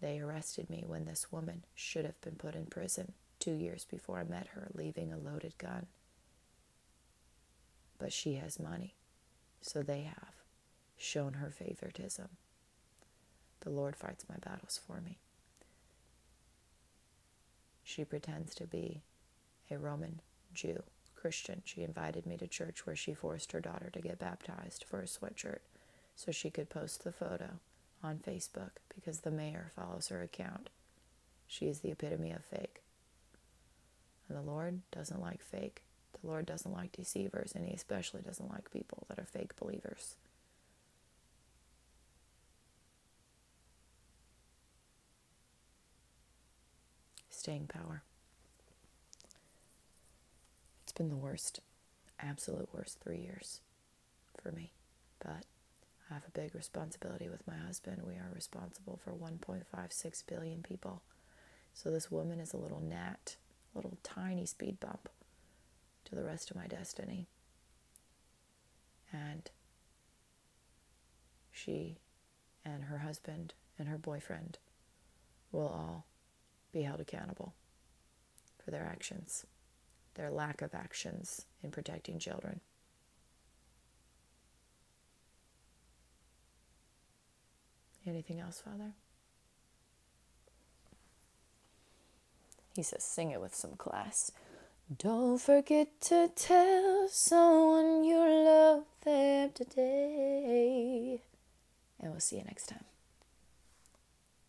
They arrested me when this woman should have been put in prison two years before I met her, leaving a loaded gun. But she has money, so they have shown her favoritism. The Lord fights my battles for me. She pretends to be a Roman Jew, Christian. She invited me to church where she forced her daughter to get baptized for a sweatshirt so she could post the photo on Facebook because the mayor follows her account. She is the epitome of fake. And the Lord doesn't like fake. The Lord doesn't like deceivers, and He especially doesn't like people that are fake believers. Staying power. It's been the worst, absolute worst three years for me. But I have a big responsibility with my husband. We are responsible for 1.56 billion people. So this woman is a little gnat, little tiny speed bump to the rest of my destiny. And she and her husband and her boyfriend will all be held accountable for their actions, their lack of actions in protecting children. Anything else, Father? He says, sing it with some class. Don't forget to tell someone you love them today. And we'll see you next time.